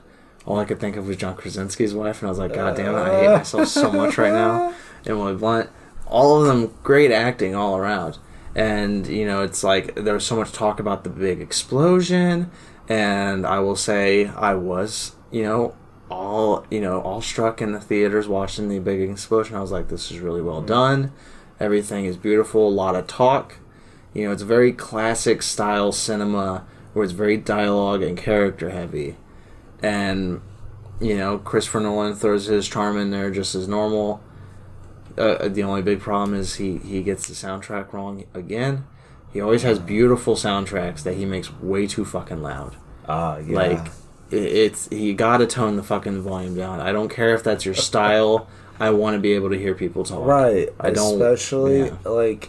All I could think of was John Krasinski's wife, and I was like, God damn it, I hate myself so much right now. Emily Blunt, all of them great acting all around, and you know it's like there was so much talk about the big explosion, and I will say I was you know all you know all struck in the theaters watching the big explosion. I was like, this is really well mm-hmm. done. Everything is beautiful. A lot of talk. You know, it's very classic style cinema where it's very dialogue and character heavy. And, you know, Christopher Nolan throws his charm in there just as normal. Uh, the only big problem is he, he gets the soundtrack wrong again. He always has beautiful soundtracks that he makes way too fucking loud. Ah, yeah. Like, it, it's you gotta tone the fucking volume down. I don't care if that's your style. I want to be able to hear people talk. right. I don't- Especially yeah. like,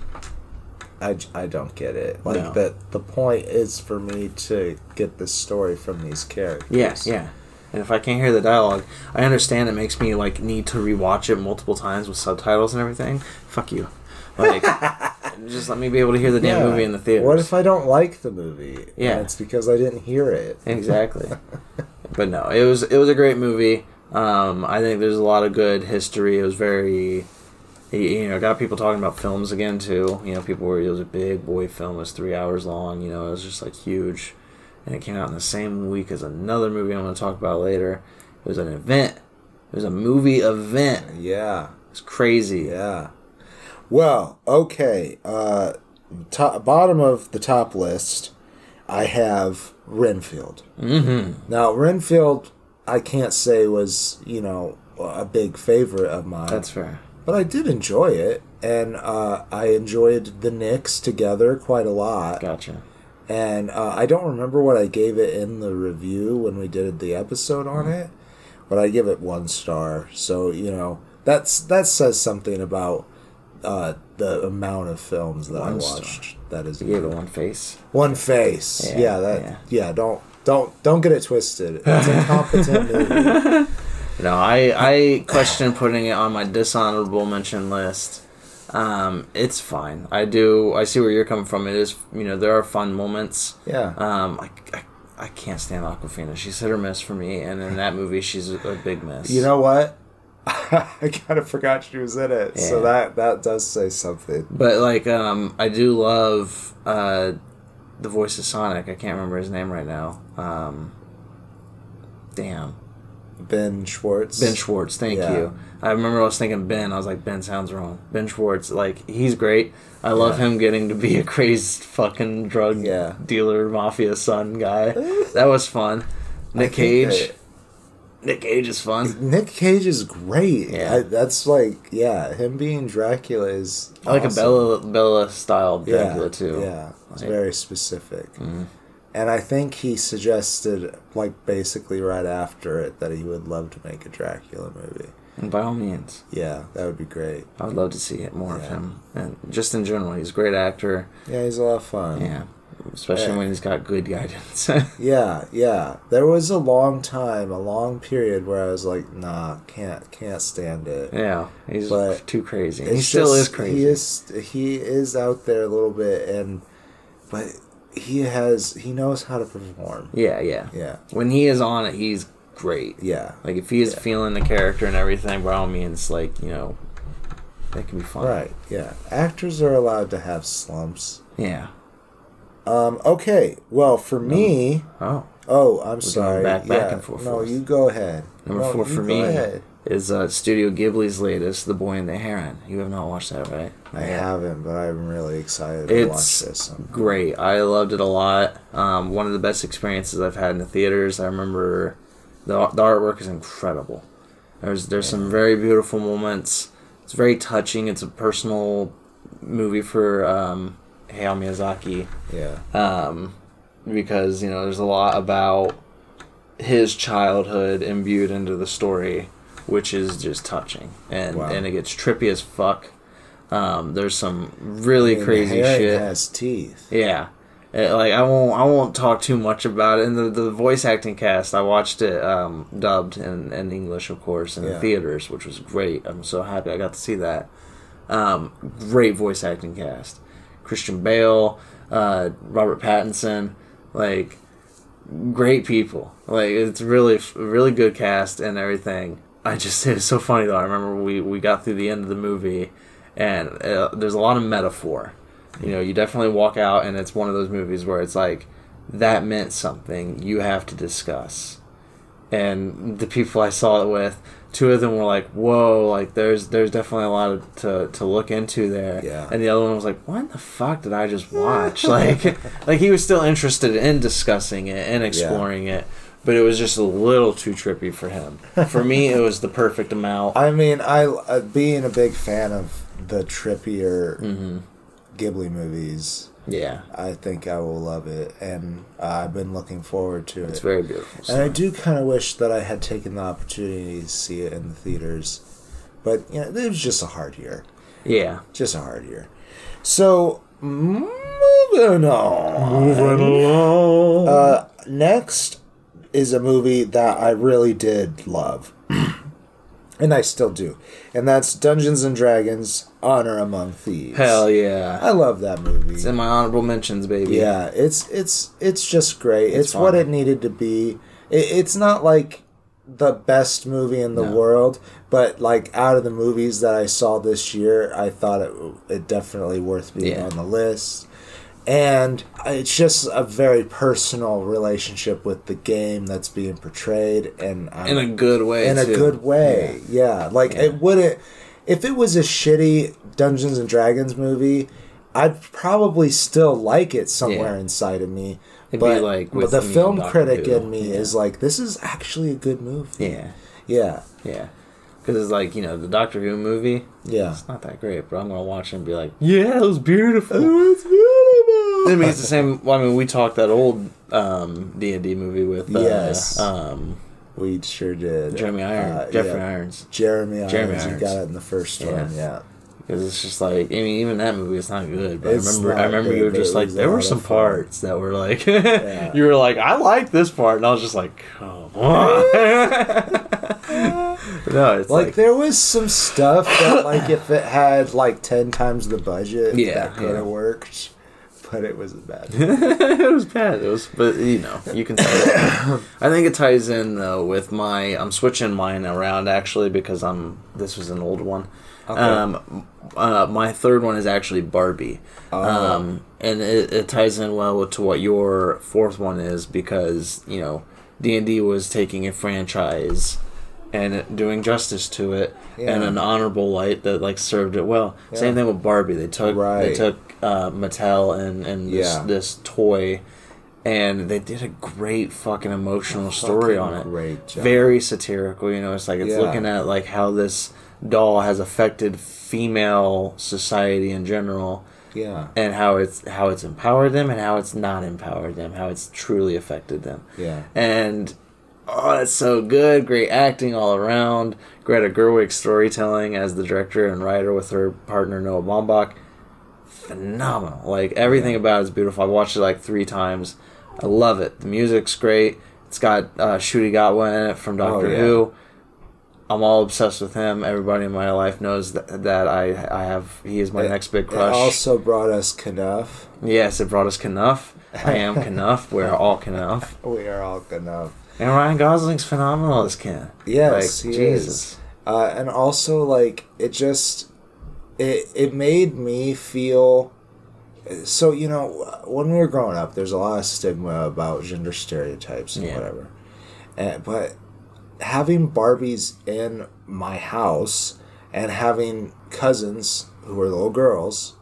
I don't get it. Like No. that. The point is for me to get the story from these characters. Yeah, yeah. And if I can't hear the dialogue, I understand it makes me like need to rewatch it multiple times with subtitles and everything. Fuck you. Like, just let me be able to hear the damn Yeah. movie in the theater. What if I don't like the movie? Yeah. And it's because I didn't hear it. exactly. but no, it was it was a great movie. Um, I think there's a lot of good history. It was very, you you know, got people talking about films again too. You know, people were it was a big boy film. It was three hours long. You know, it was just like huge, and it came out in the same week as another movie I'm going to talk about later. It was an event. It was a movie event. Yeah. It's crazy. Yeah. Well, okay. Uh, top, bottom of the top list, I have Renfield. Mm-hmm. Now, Renfield, I can't say was you know a big favorite of mine, That's fair. but I did enjoy it, and uh, I enjoyed the Nicks together quite a lot. Gotcha. And uh, I don't remember what I gave it in the review when we did the episode on Mm-hmm. it, but I give it one star. So you know that's that says something about uh, the amount of films that One I star. watched. That is You gave it one face. one face. Yeah, Yeah, that. yeah. Yeah. don't don't don't get it twisted. It's a competent movie. No, I I question putting it on my dishonorable mention list. Um, it's fine. I do. I see where you're coming from. It is. You know, there are fun moments. Yeah. Um, I, I, I can't stand Awkwafina. She's hit or miss for me, and in that movie, she's a, a big miss. You know what? I kind of forgot she was in it. So that that does say something. But like, um, I do love uh, the voice of Sonic. I can't remember his name right now. Um, damn. Ben Schwartz. Ben Schwartz, thank Yeah. you. I remember I was thinking Ben. I was like, Ben sounds wrong. Ben Schwartz, like he's great. I love Yeah. him getting to be a crazed fucking drug Yeah. dealer, mafia son guy. that was fun. Nick Cage. that- Nick Cage is fun. Nick Cage is great. Yeah. I, that's like, yeah, him being Dracula is. I like a Bella Bella style Yeah, Dracula too. Yeah, it's Like- very specific. Mhm. And I think he suggested, like, basically right after it, that he would love to make a Dracula movie. And by all means, Yeah, that would be great. I would love to see it more of him. And just in general, he's a great actor. Yeah, he's a lot of fun. Yeah, especially Yeah. when he's got good guidance. Yeah, yeah. There was a long time, a long period where I was like, nah, can't, can't stand it. yeah, he's But too crazy. He still just- is crazy. He is, he is out there a little bit, and but he has, he knows how to perform. Yeah, yeah. Yeah, When he is on it, he's great. yeah. Like if he is Yeah. feeling the character and everything, by all means, like you know, that can be fun. Right, yeah. Actors are allowed to have slumps. Yeah. Um, okay, well, for me, Oh, oh, I'm going sorry. back- back yeah, and forth, No, you go ahead. number No, four for me ahead. is uh, Studio Ghibli's latest, The Boy and the Heron. You have not watched that, right? I Yeah. haven't, but I'm really excited to watch It's this. great. I loved it a lot. Um, one of the best experiences I've had in the theaters. I remember the the artwork is incredible. There's there's some very beautiful moments. It's very touching. It's a personal movie for um, Hayao Miyazaki Yeah, um, because you know there's a lot about his childhood imbued into the story, which is just touching, and Wow. and it gets trippy as fuck. Um, there's some really I mean, crazy shit. Has teeth. Yeah. Uh, like I won't I won't talk too much about it. And the, the voice acting cast, I watched it um, dubbed in, in English, of course, in the theaters, which was great. I'm so happy I got to see that. Um, great voice acting cast. Christian Bale, uh, Robert Pattinson, like great people. Like it's really really good cast and everything. I just it was so funny though. I remember we we got through the end of the movie, and uh, there's a lot of metaphor. You know, you definitely walk out, and it's one of those movies where it's like that meant something. You have to discuss. And the people I saw it with, two of them were like, "Whoa!" Like there's there's definitely a lot of, to to look into there. Yeah. And the other one was like, "What the fuck did I just watch?" like like he was still interested in discussing it and exploring it, but it was just a little too trippy for him. For me, it was the perfect amount. I mean, I uh, being a big fan of the trippier hmm Ghibli movies. Yeah, I think I will love it, and uh, I've been looking forward to it. it's very beautiful. And I do kind of wish that I had taken the opportunity to see it in the theaters, but you know, it was just a hard year, Yeah. just a hard year. So moving on. along. Uh, next is a movie that I really did love, and I still do, and that's Dungeons and Dragons: Honor Among Thieves. Hell yeah. I love that movie. It's in my honorable mentions, baby. Yeah, it's it's it's just great. It's, It's what it needed to be. It, it's not like the best movie in the No. world, but like out of the movies that I saw this year, I thought it it definitely worth being Yeah. on the list. And it's just a very personal relationship with the game that's being portrayed, and I'm, In a good way. in a good way. Yeah, like Yeah. it wouldn't. If it was a shitty Dungeons and Dragons movie, I'd probably still like it somewhere Yeah. inside of me. It'd be but, like but the film critic Who. in me Yeah. is like, this is actually a good movie. Yeah. Yeah, Yeah. Because it's like, you know, the Doctor Who movie, yeah. it's not that great, but I'm going to watch it and be like, yeah, it was beautiful. Oh, beautiful. I mean, it's the same. Well, I mean, we talked that old um, D&D movie with uh, Yes. um, We sure did. Jeremy Irons. Uh, Jeffrey yeah. Irons. Jeremy Irons. Jeremy You got it in the first Yeah. one. Yeah. Because it's just like, I mean, even that movie is not good. But It's I remember, I remember good, you were just like, there were some parts that were like, Yeah. you were like, I like this part, and I was just like, come on. no, it's Like, like, there was some stuff that like if it had like ten times the budget, Yeah, that could have yeah. worked. But it was bad. it was bad. It was, but you know, you can. Tell I think it ties in though with my. I'm switching mine around actually because I'm. This was an old one. Okay. Um, uh, my third one is actually Barbie. Oh. Um, and it, it ties in well to what your fourth one is because you know D and D was taking a franchise and doing justice to it Yeah. in an honorable light that like served it well. Yeah. Same thing with Barbie. They took right. they took uh, Mattel and and this, Yeah. this toy and they did a great fucking emotional story Fucking on it. great job. Very satirical, you know. It's like it's looking at like how this doll has affected female society in general, Yeah. and how it's how it's empowered them and how it's not empowered them, how it's truly affected them. Yeah. And oh, that's so good. Great acting all around. Greta Gerwig's storytelling as the director and writer with her partner Noah Baumbach. Phenomenal. Like everything about it is beautiful. I've watched it like three times. I love it. The music's great. It's got uh, Ncuti Gatwa in it from Doctor Oh, yeah. Who. I'm all obsessed with him. Everybody in my life knows that, that I I have he is my It- next big It crush. also brought us Kenough. yes, it brought us Kenough. I am Kenough. We're all Kenough. We are all Kenough. And Ryan Gosling's phenomenal as Ken. Yes, like, he Jesus. is. Uh, and also, like, it just it it made me feel. So you know, when we were growing up, there's a lot of stigma about gender stereotypes and Yeah. whatever. And, but having Barbies in my house and having cousins who were little girls,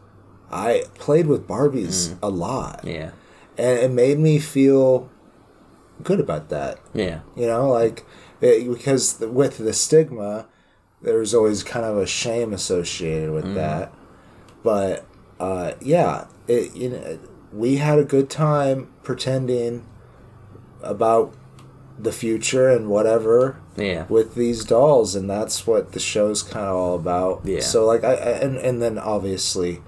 I played with Barbies a lot, Yeah. and it made me feel good about that. Yeah. You know, like it, because with the stigma, there's always kind of a shame associated with that. But uh, yeah, it you know we had a good time pretending about the future and whatever Yeah. with these dolls, and that's what the show's kind of all about. Yeah. So like I, I and and then obviously.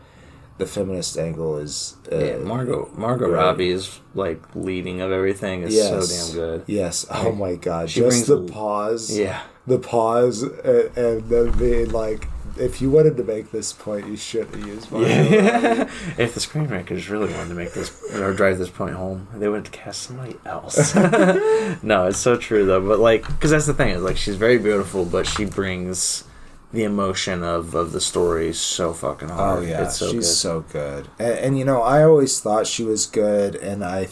The feminist angle is uh, Yeah, Margot Margot right. Robbie is like leading of everything is so damn good. Yes. Oh my god. Just the a- pause. Yeah. The pause and, and then being like, if you wanted to make this point, you should have used Margot Yeah. if the screenwriters really wanted to make this or drive this point home, they would have cast somebody else. no, it's so true though. But like, because that's the thing is like she's very beautiful, but she brings the emotion of of the story is so fucking hard. Oh hard. yeah, it's so she's good. so good. And, and you know, I always thought she was good, and I,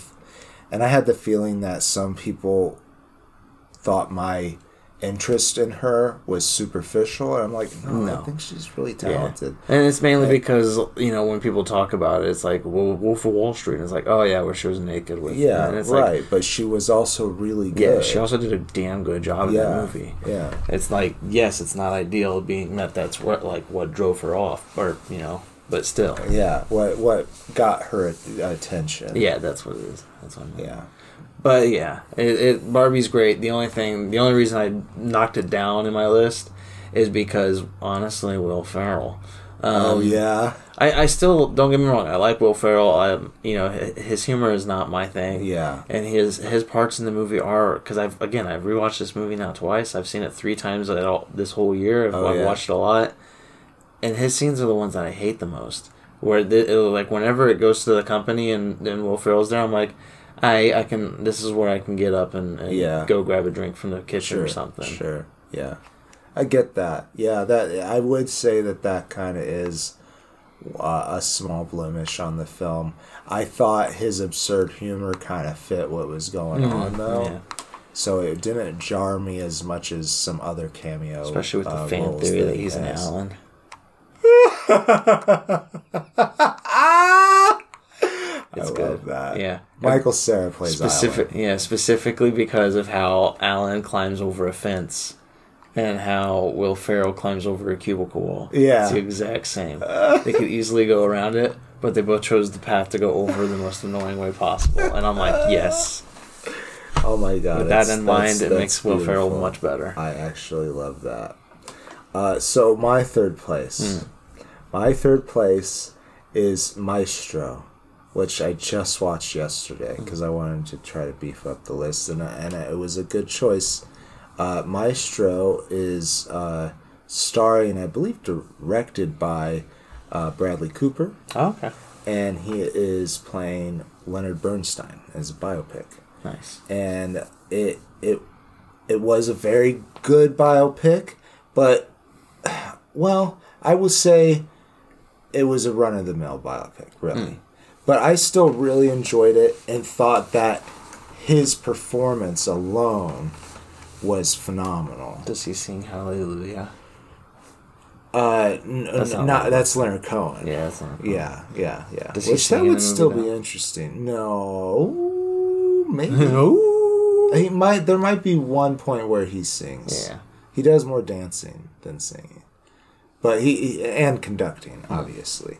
and I had the feeling that some people thought my interest in her was superficial, and I'm like, no, No. I think she's really Yeah. talented. And it's mainly Like- because you know when people talk about it, it's like well, Wolf of Wall Street. It's like oh yeah, where she was naked with Yeah, and it's like right. but she was also really good. yeah, she also did a damn good job in yeah, that movie. yeah. It's like yes, it's not ideal being that that's what like what drove her off, or you know, but still, Yeah, what what got her attention? yeah, that's what it is. That's what I mean. yeah, But yeah, it, it Barbie's great. The only thing, the only reason I knocked it down in my list is because honestly, Will Ferrell. Um, oh yeah, I, I still don't get me wrong. I like Will Ferrell. I you know his humor is not my thing. yeah, And his his parts in the movie are because I've again I've rewatched this movie now twice. I've seen it three times at all, this whole year. I've, Oh, I've yeah. watched it a lot, and his scenes are the ones that I hate the most. Where the, it, like whenever it goes to the company and then Will Ferrell's there, I'm like, I I can this is where I can get up and, and Yeah. go grab a drink from the kitchen sure, or something. Sure, yeah, I get that. Yeah, that I would say that that kind of is uh, a small blemish on the film. I thought his absurd humor kind of fit what was going on though. Mm-hmm. Yeah. So it didn't jar me as much as some other cameo, Especially with the uh, fan theory that he he's an has. It's I good. love that. Yeah. Michael Cera plays Specific, yeah, specifically because of how Alan climbs over a fence, and how Will Ferrell climbs over a cubicle wall. Yeah. it's the exact same. they could easily go around it, but they both chose the path to go over the most annoying way possible. And I'm like, yes. Oh my god! With that in mind, that's- it that's makes Will Ferrell much better. I actually love that. Uh, so my third place, Hmm. my third place is Maestro, which I just watched yesterday because I wanted to try to beef up the list, and and it was a good choice. Uh, Maestro is uh, starring, I believe, directed by uh, Bradley Cooper, Oh, okay, and he is playing Leonard Bernstein as a biopic nice. and it it it was a very good biopic, but well, I will say it was a run of the mill biopic, really. But I still really enjoyed it and thought that his performance alone was phenomenal. Does he sing Hallelujah? Uh, n- That's n- not Leonard. that's Leonard Cohen. Yeah, that's not Yeah, yeah, yeah. Does he Which that would still be interesting. No, maybe. Ooh. he might. There might be one point where he sings. Yeah. He does more dancing than singing, but he, he- and conducting obviously.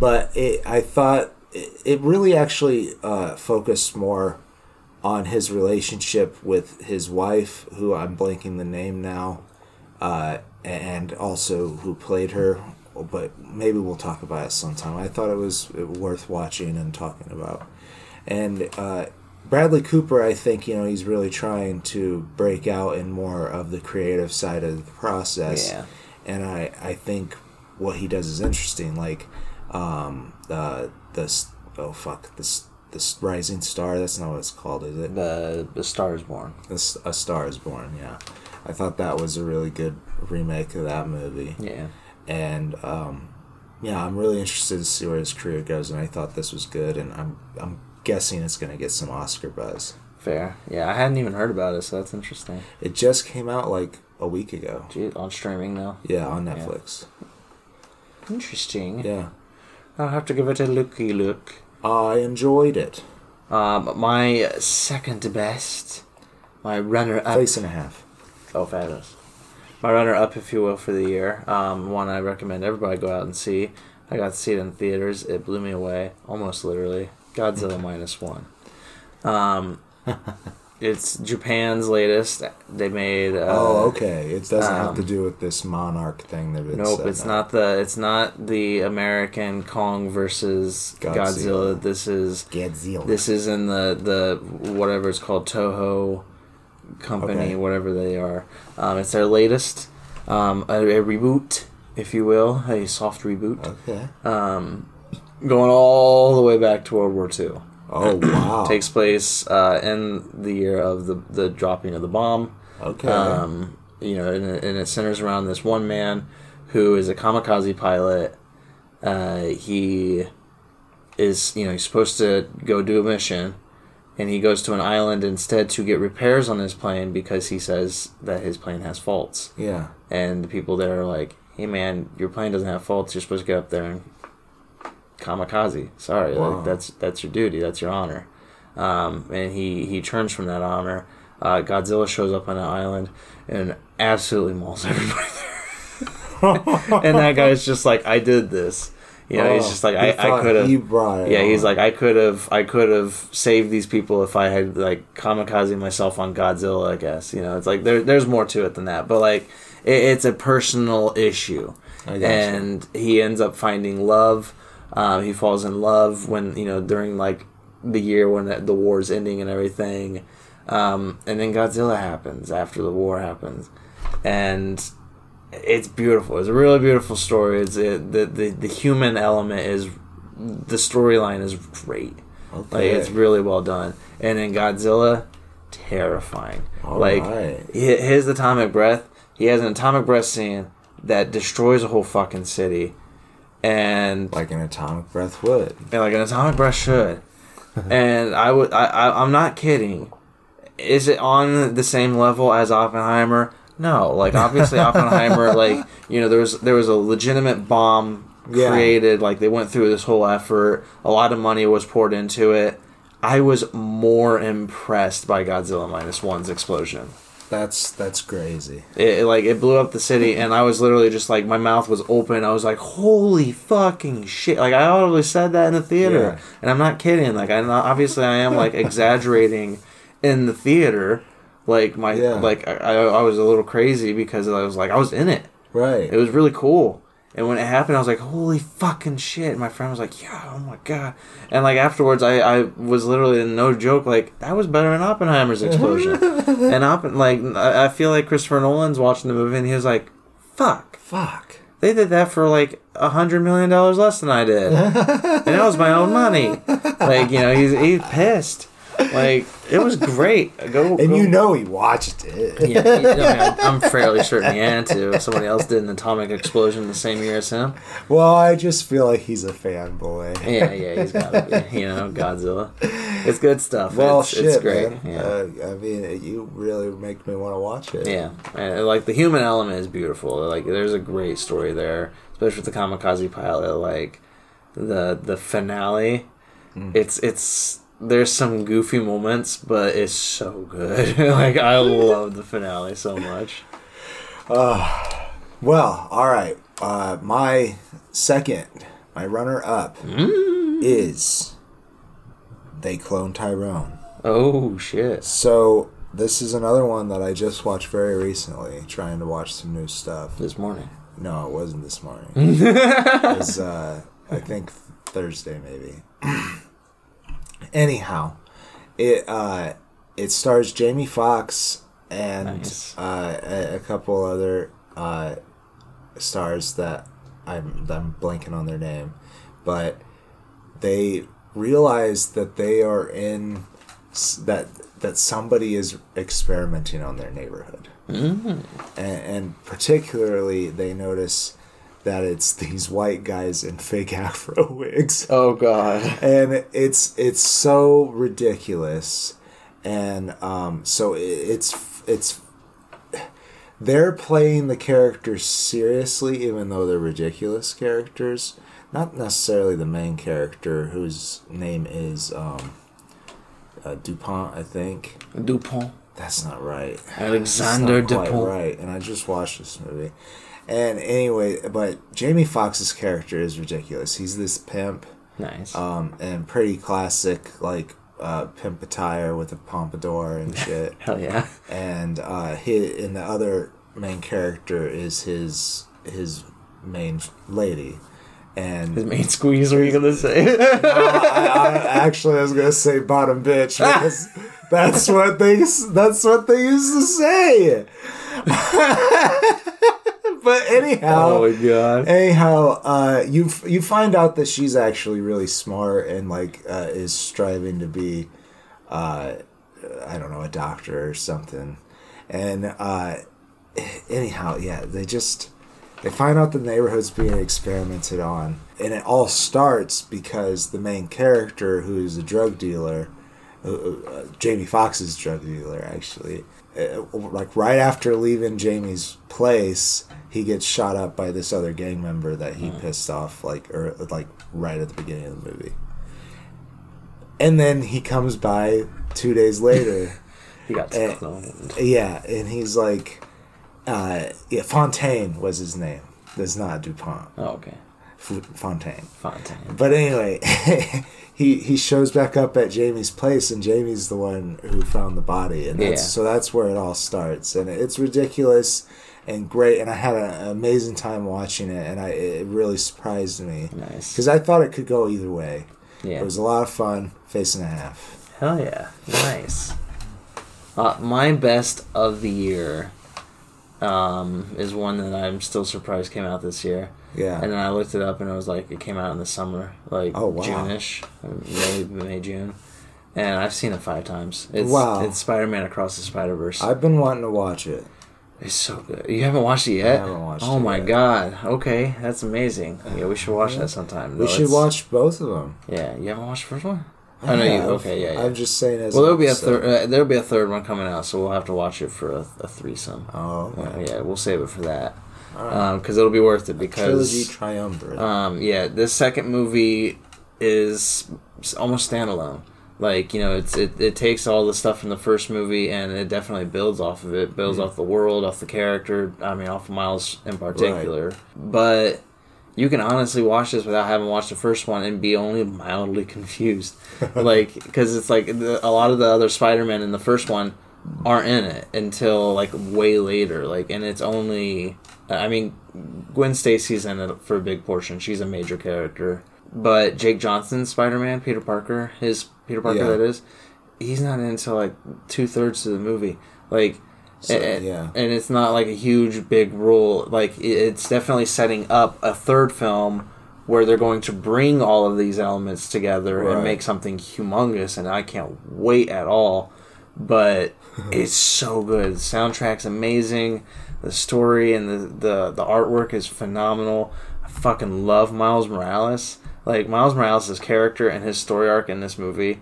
But it, I thought it, really actually uh, focused more on his relationship with his wife, who I'm blanking the name now, uh, and also who played her. But maybe we'll talk about it sometime. I thought it was worth watching and talking about. And uh, Bradley Cooper, I think you know he's really trying to break out in more of the creative side of the process. Yeah. And I I think what he does is interesting. Like um, the the oh fuck this this rising star. That's not what it's called, is it? The the Star is Born. This, a Star is Born. Yeah, I thought that was a really good remake of that movie Yeah. and um, yeah, I'm really interested to see where his career goes. And I thought this was good, and I'm I'm guessing it's gonna get some Oscar buzz. Fair. Yeah, I hadn't even heard about it, so that's interesting. It just came out like a week ago. Gee, on streaming now. Yeah, on Netflix. Interesting. Yeah, I'll have to give it a looky look. I enjoyed it. Um, my second best, my runner up. Face and a half. Oh, fabulous. My runner up, if you will, for the year. Um, one I recommend everybody go out and see. I got to see it in theaters. It blew me away, almost literally. Godzilla minus one. Um, it's Japan's latest. They made. Uh, oh, okay. It doesn't have to um, do with this monarch thing that it's. Nope, it's not the. It's not the American Kong versus Godzilla. Godzilla. This is Godzilla. this is in the the whatever it's called Toho company, Okay. whatever they are. Um, it's their latest, um, a, a reboot, if you will, a soft reboot, Okay. um, going all the way back to World War II. Oh wow. Takes place uh, in the year of the the dropping of the bomb. okay. Um, you know, and, it- and it centers around this one man who is a kamikaze pilot. Uh, he is, you know, he's supposed to go do a mission, and he goes to an island instead to get repairs on his plane because he says that his plane has faults. yeah. And the people there are like, "Hey, man, your plane doesn't have faults. You're supposed to get up there and kamikaze. Sorry, Wow. like, that's that's your duty. That's your honor." Um, and he he turns from that honor. Uh, Godzilla shows up on the island and absolutely mauls everybody there. and that guy's just like, "I did this." You know, he's Oh, just like, "I, I could have." Yeah, he's like, I could have, I could have saved these people if I had like kamikaze myself on Godzilla. I guess you know, it's like there, there's more to it than that, but like, it, it's a personal issue, and he ends up finding love. Um, he falls in love when you know during like the year when the, the war's ending and everything, um, and then Godzilla happens after the war happens, and it's beautiful. It's a really beautiful story. It's it, the, the the human element is the storyline is great. Like Okay. it's really well done. And then Godzilla, terrifying. All like right. hi- his atomic breath. He has an atomic breath scene that destroys a whole fucking city, and like an atomic breath would. and like an atomic breath should. and I would, I, I, I'm not kidding. Is it on the same level as Oppenheimer? No. Like obviously Oppenheimer, like you know, there was there was a legitimate bomb Yeah. created. Like they went through this whole effort. A lot of money was poured into it. I was more impressed by Godzilla minus one's explosion. That's that's crazy. It, it, like it blew up the city, and I was literally just like my mouth was open. I was like, "Holy fucking shit!" Like I audibly said that in the theater, Yeah. and I'm not kidding. Like I obviously I am like exaggerating in the theater. Like my Yeah. like I, I I was a little crazy because I was like I was in it. Right. It was really cool. And when it happened, I was like, "Holy fucking shit!" And my friend was like, "Yeah, oh my god!" And like afterwards, I, I was literally no joke, like that was better than Oppenheimer's explosion. and Oppen like I I feel like Christopher Nolan's watching the movie, and he was like, "Fuck, Fuck. they did that for like a hundred million dollars less than I did, and that was my own money." Like you know, he's he's pissed. Like it was great. Go And go- you know he watched it. yeah, I mean, I'm fairly certain he had to. Somebody else did an atomic explosion the same year as him. Well, I just feel like he's a fanboy. Yeah, yeah, he's got to be. You know, Godzilla. It's good stuff. Well, it's, shit, it's great. man. Yeah. Uh, I mean, you really make me want to watch it. yeah, and like the human element is beautiful. Like there's a great story there, especially with the kamikaze pilot. Like the the finale, Hmm. it's it's there's some goofy moments, but it's so good. like I love the finale so much. Well, all right. Uh, my second, my runner up is They Clone Tyrone. Oh shit! So this is another one that I just watched very recently, trying to watch some new stuff. This morning. No, it wasn't this morning. it was, uh, I think Thursday maybe. Anyhow, it uh, it stars Jamie Foxx and Nice. uh, a, a couple other uh, stars that I'm that I'm blanking on their name, but they realize that they are in that that somebody is experimenting on their neighborhood. And, and particularly they notice that it's these white guys in fake afro wigs. Oh god. and it's it's so ridiculous. And um so it's it's they're playing the characters seriously even though they're ridiculous characters. Not necessarily the main character whose name is um uh, dupont i think. Dupont. that's not right. Alexander not Dupont. right. And i just watched this movie and anyway but jamie foxx's character is ridiculous he's this pimp Nice. um, and pretty classic like uh, pimp attire with a pompadour and shit. Hell yeah. and uh, he and the other main character is his his main lady. And His main squeeze. Are you gonna say? I, I actually I was gonna say bottom bitch because that's what they that's what they used to say. But anyhow, oh my god. Anyhow, uh, you f- you find out that she's actually really smart and like uh, is striving to be, uh, I don't know, a doctor or something. And uh, anyhow, yeah, they just they find out the neighborhood's being experimented on, and it all starts because the main character, who's a drug dealer, uh, uh, Jamie Foxx's drug dealer, actually, like right after leaving Jamie's place, he gets shot up by this other gang member that he pissed off, like or like right at the beginning of the movie. And then he comes by two days later. He got Eh. cloned. Yeah, and he's like, uh, yeah, Fontaine was his name. That's not Dupont. Oh, okay. F- Fontaine. Fontaine. But anyway, he he shows back up at Jamie's place, and Jamie's the one who found the body, and that's, Yeah. so that's where it all starts, and it's ridiculous and great, and I had an amazing time watching it, and I it really surprised me Nice. because I thought it could go either way. Yeah. It was a lot of fun, face and a half. Hell yeah. Nice. Uh, my best of the year um, is one that I'm still surprised came out this year. Yeah. And then I looked it up and it was like, it came out in the summer, like Oh, wow. June-ish, May, May, June. And I've seen it five times. It's, Wow. It's Spider-Man Across the Spider-Verse. I've been wanting to watch it. It's so good. You haven't watched it yet? haven't watched oh it my yet. god. Okay, that's amazing. Yeah, we should watch that sometime. We should watch both of them. Yeah, you haven't watched the first one? I know you. Okay, yeah, yeah. I'm just saying as Well, there'll be a third. Uh, there'll be a third one coming out, so we'll have to watch it for a, a threesome. Oh, Uh, yeah, we'll save it for that Ah. Um, because it'll be worth it. Trilogy Because triumvirate. um, yeah, this second movie is almost standalone. Like you know, it's it, it takes all the stuff from the first movie and it definitely builds off of it. Builds mm-hmm. off the world, off the character. I mean, off of Miles in particular. But you can honestly watch this without having watched the first one and be only mildly confused, like because it's like the, a lot of the other Spider-Man in the first one aren't in it until like way later. Like, and it's only I mean, Gwen Stacy's in it for a big portion. She's a major character, but Jake Johnson's Spider-Man, Peter Parker, his Peter Parker Yeah. that is, he's not in until like two thirds of the movie. Like. So, and, yeah. and it's not like a huge big role. Like it's definitely setting up a third film where they're going to bring all of these elements together Right. and make something humongous. And I can't wait at all. But it's so good. The soundtrack's amazing. The story and the, the the artwork is phenomenal. I fucking love Miles Morales. Like Miles Morales' character and his story arc in this movie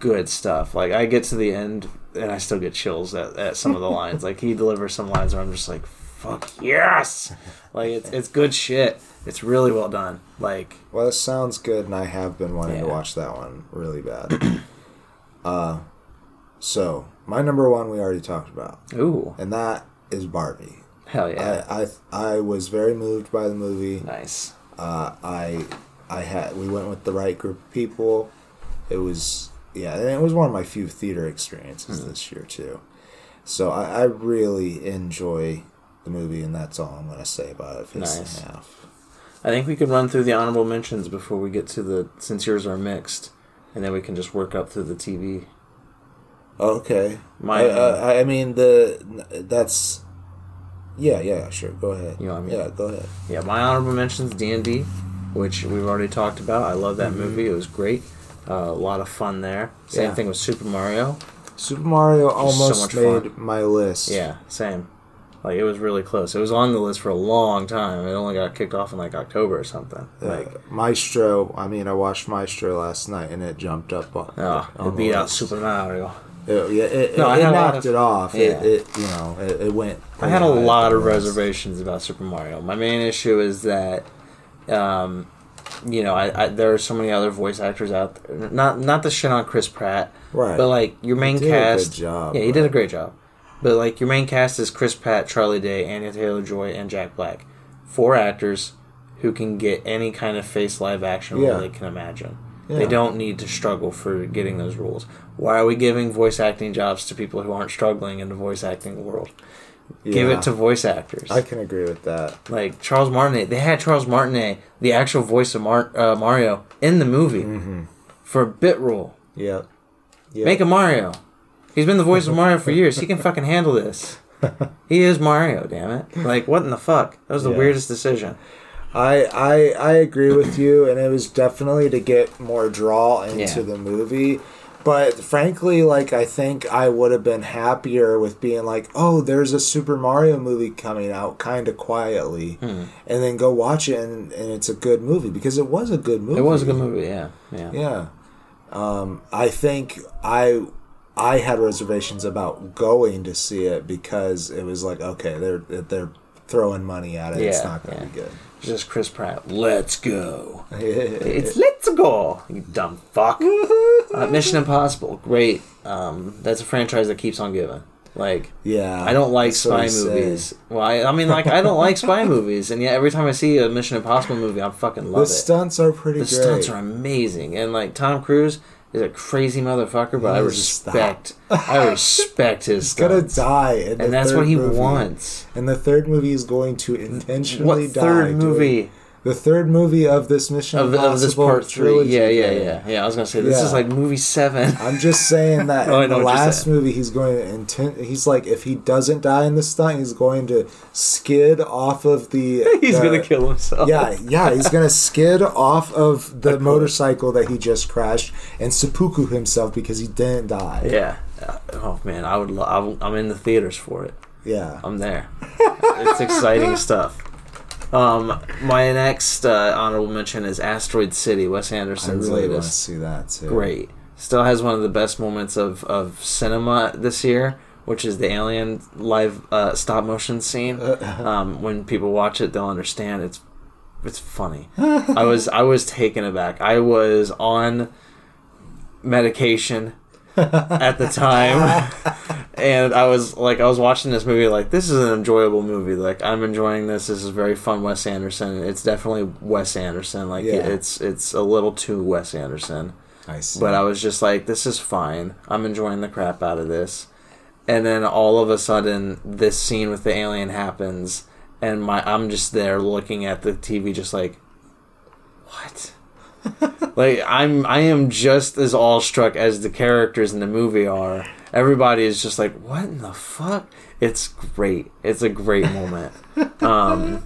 good stuff. Like I get to the end and I still get chills at, at some of the lines. Like he delivers some lines where I'm just like, fuck yes! like it's it's good shit. It's really well done. Like Well, it sounds good, and I have been wanting to watch that one really bad. uh, so my number one we already talked about, ooh, and that is Barbie. hell yeah, I, I I was very moved by the movie. nice. Uh, I I had we went with the right group of people. It was yeah, it was one of my few theater experiences Hmm. this year too. So I, I really enjoy the movie, and that's all I'm gonna say about it. Fist Nice. and a half. I think we could run through the honorable mentions before we get to the since yours are mixed, and then we can just work up through the TV. Okay. My- I, I, I mean the that's yeah yeah sure go ahead. You know what I mean? Yeah, go ahead. Yeah, my honorable mentions D and D, which we've already talked about. I love that movie. It was great. Uh, a lot of fun there. Same Yeah. thing with Super Mario. Super Mario so almost much made fun. my list. Yeah, same. Like it was really close. It was on the list for a long time. It only got kicked off in like October or something. Uh, Like Maestro. I mean, I watched Maestro last night, and it jumped up on. oh, on it beat out. Super Mario. It, it, No, it, I it had a lot knocked of- it off. yeah. It, it, you know, it, it went. I had a lot of reservations about Super Mario. My main issue is that, um, you know, I, I there are so many other voice actors out there. Not not the shit on Chris Pratt, Right. But like your main did a good cast, job, yeah, he did a great job. But like your main cast is Chris Pratt, Charlie Day, Anya Taylor Joy, and Jack Black, four actors who can get any kind of face live action Yeah. role they can imagine. Yeah. They don't need to struggle for getting those roles. Why are we giving voice acting jobs to people who aren't struggling in the voice acting world? Give it to voice actors. I can agree with that. like Charles Martinet, they had Charles Martinet, the actual voice of Mar- uh, Mario, in the movie Mm-hmm. for a bit role. Yeah. Yeah. Make a Mario. He's been the voice of Mario for years. He can fucking handle this. He is Mario, damn it. Like, what in the fuck? That was the Yeah. weirdest decision. I, I I agree with you, and it was definitely to get more draw into Yeah. the movie. But frankly, like I think I would have been happier with being like, "Oh, there's a Super Mario movie coming out," kind of quietly, Hmm. and then go watch it, and, and it's a good movie because it was a good movie. It was a good movie, yeah. Yeah. Yeah. Um, I think I I had reservations about going to see it because it was like, okay, they're they're throwing money at it. it's not going to yeah. be good. Just Chris Pratt. Let's go. it's Let's Go, you dumb fuck. Uh, Mission Impossible, great. Um, that's a franchise that keeps on giving. Like, yeah. I don't like spy movies. Well, I, I mean, like, I don't like spy movies, and yet every time I see a Mission Impossible movie, I fucking The love it. The stunts are pretty The great. stunts are amazing, and like Tom Cruise is a crazy motherfucker, but I respect, I respect his He's gonna die, and that's what he movie. wants. And the third movie is going to intentionally What die. third movie The third movie of this Mission of, Impossible of this part three? Yeah, yeah, yeah, yeah. I was gonna say this Yeah. is like movie seven. I'm just saying that Oh, in the last movie, he's going to intent. He's like, if he doesn't die in the stunt, he's going to skid off of the. He's the- gonna kill himself. Yeah, yeah, he's gonna skid off of the motorcycle that he just crashed and seppuku himself because he didn't die. yeah. Uh, Oh man, I would. Lo- I w- I'm in the theaters for it. Yeah. I'm there. it's exciting stuff. Um, my next uh, honorable mention is Asteroid City, Wes I Anderson's really want to latest. see that too. great. Still has one of the best moments of, of cinema this year, which is the alien live uh, stop motion scene. Um, when people watch it, they'll understand. It's it's funny. I was I was taken aback. I was on medication at the time, and I was like, I was watching this movie like this is an enjoyable movie. Like I'm enjoying this. This is very fun. Wes Anderson. It's definitely Wes Anderson. Like Yeah. it's it's a little too Wes Anderson. I see. But I was just like, this is fine. I'm enjoying the crap out of this. And then all of a sudden, this scene with the alien happens, and my I'm just there looking at the TV, just like, what? Like I'm I am just as awestruck as the characters in the movie are. Everybody is just like, what in the fuck? It's great. It's a great moment. Um,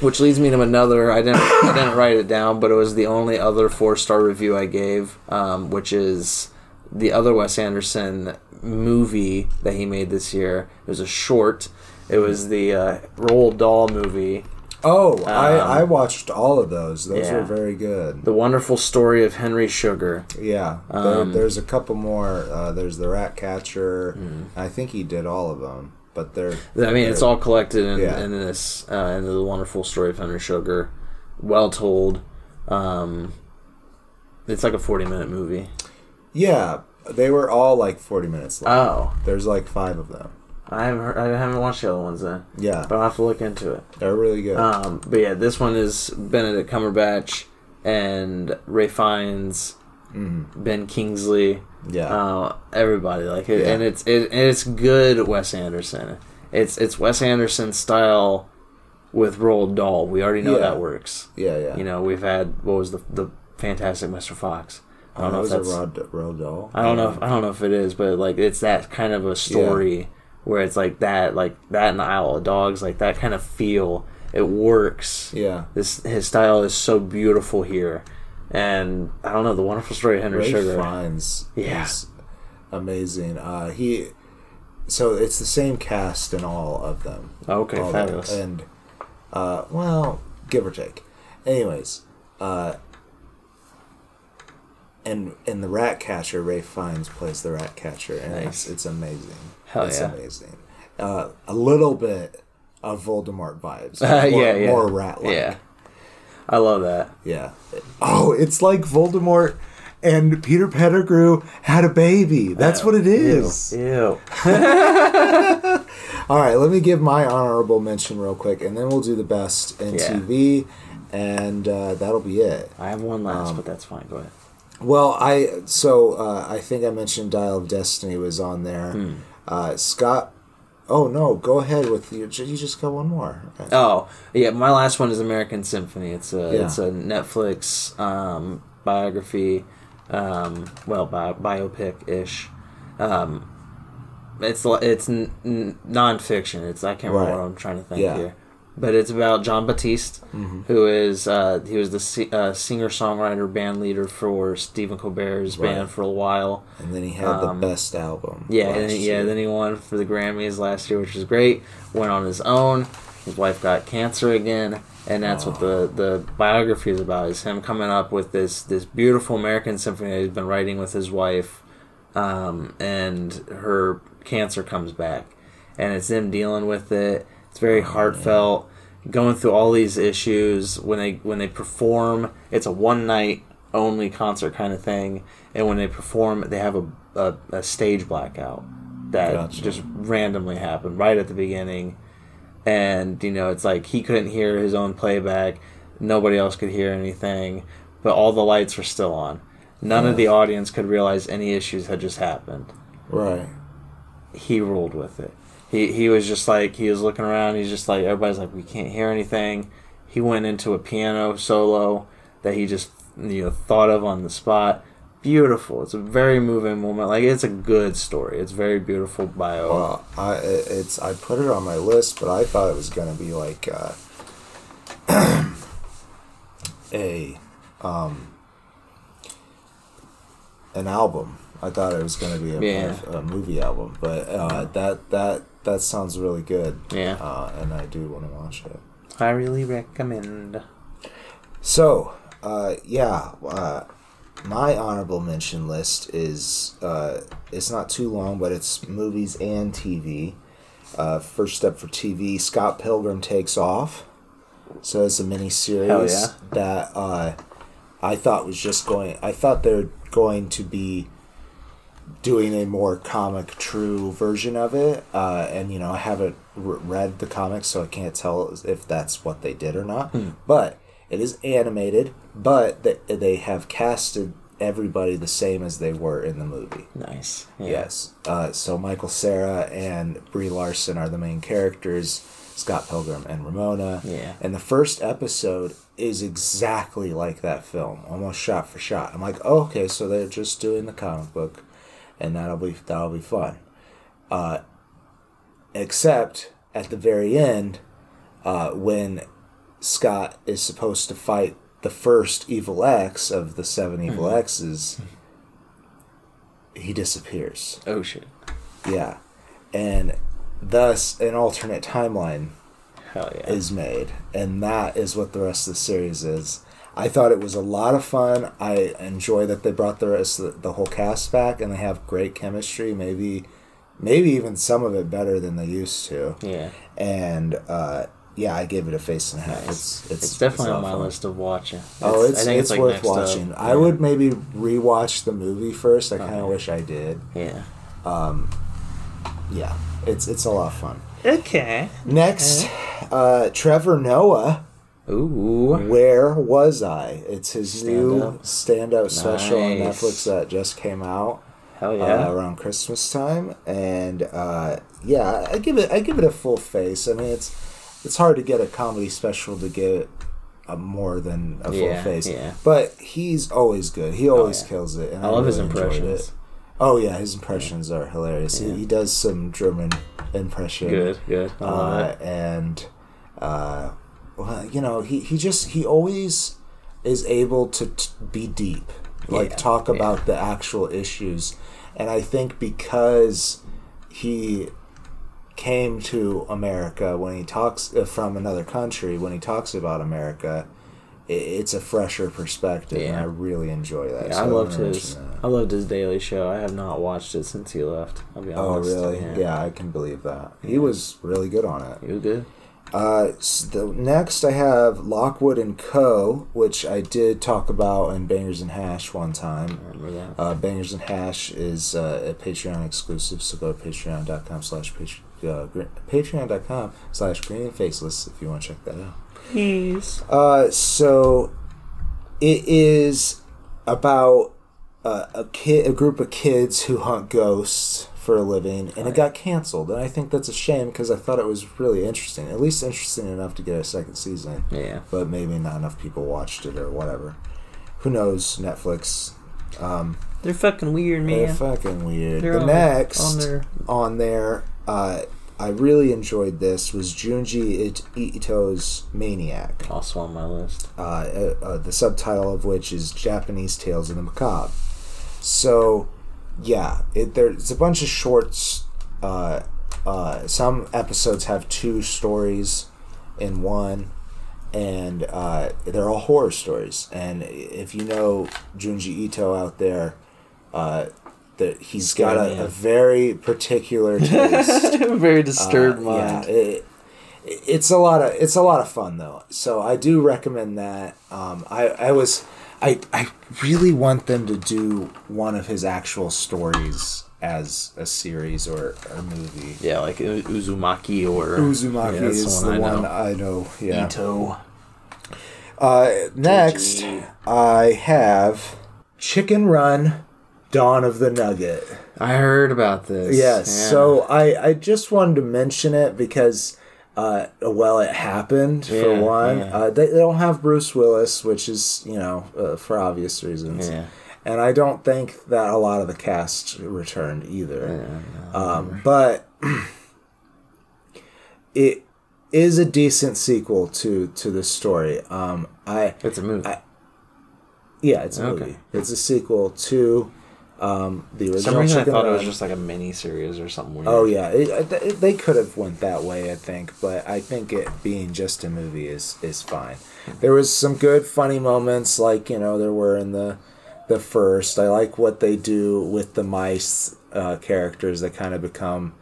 which leads me to another. I didn't. I didn't write it down, but it was the only other four star review I gave, um, which is the other Wes Anderson movie that he made this year. It was a short. It was the uh, Roald Dahl movie, oh, I, um, I watched all of those. Those yeah. were very good. The Wonderful Story of Henry Sugar. Yeah, there, Um, there's a couple more. Uh, there's the Rat Catcher. Mm. I think he did all of them. but they're. I mean, it's they're- all collected in, Yeah. in this uh, in the wonderful story of Henry Sugar, well told. Um, it's like a forty minute movie. Yeah, they were all like forty minutes long. Oh, There's like five of them. I haven't heard, I haven't watched the other ones then, Yeah, but I'll have to look into it. they're really good. Um, but yeah, this one is Benedict Cumberbatch and Ralph Fiennes, Ben Kingsley, Mm-hmm. yeah, uh, everybody like it, Yeah. and it's it, and it's good Wes Anderson. It's it's Wes Anderson style with Roald Dahl. We already know Yeah. that works. yeah, yeah. You know, we've had what was the the Fantastic Mr. Fox. I I don't know if was a that's Rod, Roald Dahl. I don't know if, I don't know if it is, but like it's that kind of a story where it's like that, like that in the Isle of Dogs, like that kind of feel. It works. Yeah, This his style is so beautiful here, and I don't know the wonderful story of Henry Ralph Sugar. Fiennes Yeah. is amazing. Uh, he, so it's the same cast in all of them. Okay, All fabulous. them. And, uh, well, give or take. Anyways, uh, and in the Rat Catcher, Ralph Fiennes plays the Rat Catcher, and Nice. it's, it's amazing. Hell it's yeah. amazing. Uh, a little bit of Voldemort vibes. Uh, more, yeah, yeah, more rat like. yeah. I love that. Yeah. Oh, it's like Voldemort and Peter Pettigrew had a baby. That's what it is. Ew. Ew. All right, let me give my honorable mention real quick, and then we'll do the best in Yeah. TV, and uh, that'll be it. I have one last, Um, but that's fine. Go ahead. Well, I so uh, I think I mentioned Dial of Destiny was on there. Hmm. Uh, Scott. Oh no, go ahead with you. You just got one more. Okay. Oh, yeah. My last one is American Symphony. It's a Yeah. it's a Netflix um, biography, um, well, bi- biopic ish. Um, it's it's n- n- nonfiction. It's I can't remember Right. what I'm trying to think Yeah. here, but it's about Jon Batiste, Mm-hmm. who is uh, he was the si- uh, singer songwriter band leader for Stephen Colbert's Right. band for a while. And then he had Um, the best album. Yeah, and then, yeah. year. Then he won for the Grammys last year, which was great. Went on his own. His wife got cancer again, and that's what the the biography is about. Is him coming up with this this beautiful American symphony that he's been writing with his wife, um, and her cancer comes back, and it's him dealing with it. It's very oh, heartfelt, going through all these issues when they when they perform. It's a one night only concert kind of thing, and when they perform, they have a a, a stage blackout that Gotcha. just randomly happened right at the beginning, and you know it's like he couldn't hear his own playback, nobody else could hear anything, but all the lights were still on. None of the audience could realize any issues had just happened Right. he ruled with it. He he was just like he was looking around. He's just like everybody's like we can't hear anything. He went into a piano solo that he just you know thought of on the spot. Beautiful. It's a very moving moment. Like it's a good story. It's very beautiful bio. Well, I it's I put it on my list, but I thought it was gonna be like uh, a um an album. I thought it was gonna be a, Yeah. a movie album, but uh, that that that sounds really good. Yeah. uh, and I do want to watch it. I really recommend. So, uh, yeah, uh, my honorable mention list is uh, it's not too long, but it's movies and TV. Uh, first step for TV, Scott Pilgrim takes off. So it's a mini series yeah. that uh, I thought was just going. I thought they're going to be doing a more comic true version of it uh, and you know i haven't r- read the comics so i can't tell if that's what they did or not Hmm. but it is animated but they, they have casted everybody the same as they were in the movie Nice. Yeah. yes uh, so michael Cera and brie larson are the main characters scott pilgrim and ramona Yeah. and the first episode is exactly like that film almost shot for shot i'm like oh, okay so they're just doing the comic book and that'll be that'll be fun. Uh, except at the very end, uh, when Scott is supposed to fight the first evil X of the seven evil X's, he disappears. Oh shit. Yeah, and thus an alternate timeline Hell yeah. is made, and that is what the rest of the series is. I thought it was a lot of fun. I enjoy that they brought the rest the, the whole cast back, and they have great chemistry. Maybe maybe even some of it better than they used to. Yeah. And uh, yeah, I gave it a face and a half. It's it's, It's, definitely a on my fun. list of watching. Oh, it's I think it's, like worth next up. watching. I Yeah. would maybe rewatch the movie first. I kind of Okay. wish I did. Yeah. Um, Yeah, it's it's a lot of fun. Okay. Next, uh, Trevor Noah. Ooh. Where was I? It's his Stand new Up. stand-up special on Netflix that just came out Hell yeah. uh, around Christmas time, and uh, yeah, I give it I give it a full face. I mean, it's it's hard to get a comedy special to get a more than a full Yeah, face, yeah. but he's always good. He always yeah. kills it. And I love his really enjoyed impressions. Oh yeah, his impressions are hilarious. He, he does some German impression. Good, good. Uh, and uh, well, you know, he, he just he always is able to t- be deep, like Yeah, talk yeah. about the actual issues. And I think because he came to America when he talks uh, from another country when he talks about America, i it's a fresher perspective, and Yeah. I really enjoy that. Yeah, So I loved his. that. I loved his Daily Show. I have not watched it since he left. I'll be Oh really? Yeah. I can believe that. He was really good on it. He was good. Uh, s- the next I have Lockwood and Co., which I did talk about in Bangers and Hash one time. I remember that. Uh, Bangers and Hash is uh, a Patreon exclusive, so go to patreon.com slash patre- uh, patreon.com slash green and faceless if you want to check that out. Please. Uh, so it is about uh, a kid, a group of kids who hunt ghosts for a living, and it got canceled. And I think that's a shame because I thought it was really interesting, at least interesting enough to get a second season. Yeah. But maybe not enough people watched it or whatever. Who knows? Netflix. Um, They're fucking weird, man. they're fucking weird. They're the on- next on their- on there, uh, I really enjoyed this was Junji It- Ito's Maniac Also on my list. uh, uh, uh, the subtitle of which is Japanese Tales of the Macabre. So, yeah, it, there's a bunch of shorts. Uh, uh, some episodes have two stories in one, and uh, they're all horror stories. And if you know Junji Ito out there, uh, that he's got a, a very particular taste. Very disturbed Uh, mind. Yeah, it, it's a lot of it's a lot of fun though. So I do recommend that. Um, I I was I I really want them to do one of his actual stories as a series or a movie. Yeah, like U- Uzumaki or Uzumaki Yeah, is the I one know. I know. Yeah. Ito. Uh, next. I have Chicken Run, Dawn of the Nugget. I heard about this. Yes. Yeah. So I, I just wanted to mention it because, uh, well, it happened for one. yeah. Uh, they, they don't have Bruce Willis, which is you know uh, for obvious reasons. Yeah. And I don't think that a lot of the cast returned either. Yeah, Um, but it is a decent sequel to to the story. Um, I It's a movie. I- yeah, it's a Okay. movie. It's a sequel to um, the original. some reason, I thought it was just like a mini series or something weird. Oh yeah, it, it, they could have went that way, I think, but I think it being just a movie is is fine. There was some good funny moments, like you know there were in the the first. I like what they do with the mice uh, characters that kind of become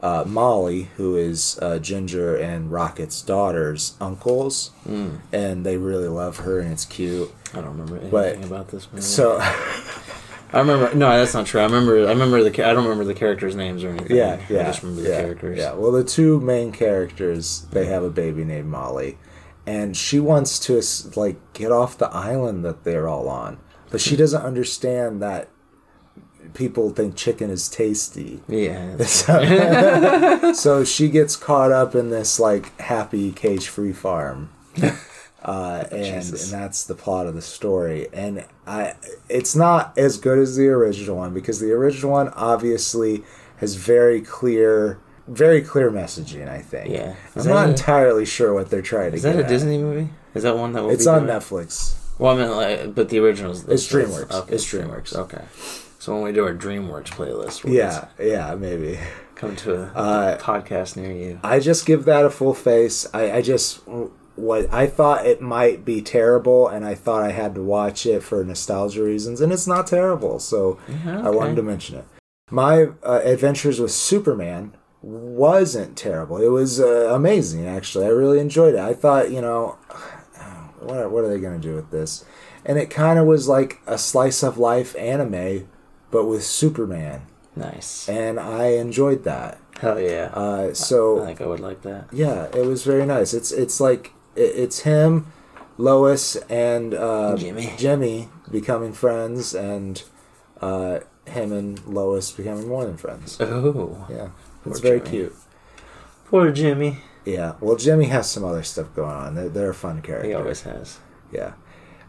uh, Molly, who is uh, Ginger and Rocket's daughter's uncles, Mm. and they really love her, and it's cute. I don't remember anything But- about this movie. So I remember. No, that's not true. I remember. I remember the. I don't remember the characters' names or anything. Yeah, yeah. I just remember the yeah, characters. Yeah. Well, the two main characters, they have a baby named Molly, and she wants to like get off the island that they're all on, but she doesn't understand that people think chicken is tasty. Yeah. So, so she gets caught up in this like happy cage-free farm. Uh, and, and that's the plot of the story and i it's not as good as the original one because the original one obviously has very clear very clear messaging i think Yeah. i'm not a- entirely sure what they're trying to get. Is that a at. Disney movie? Is that one that will it's on doing- netflix Well, I mean, like, but the original's It's DreamWorks. Okay, It's DreamWorks. Okay. So when we do our DreamWorks playlist, we'll yeah yeah maybe come to a Uh, podcast near you. I just give that a full face. I, I just what I thought it might be terrible, and I thought I had to watch it for nostalgia reasons, and it's not terrible. So I wanted to mention it. My uh, adventures with Superman wasn't terrible. It was uh, amazing, actually. I really enjoyed it. I thought, you know, what are, what are they going to do with this? And it kind of was like a slice of life anime, but with Superman. Nice. And I enjoyed that. Hell yeah. Uh, so I think I would like that. yeah, it was very nice. It's it's like it's him, Lois, and uh, Jimmy. Jimmy becoming friends, and uh, him and Lois becoming more than friends. Oh. Yeah, it's very Jimmy. cute. Poor Jimmy. Yeah, well, Jimmy has some other stuff going on. They're, they're a fun character. He always has. Yeah.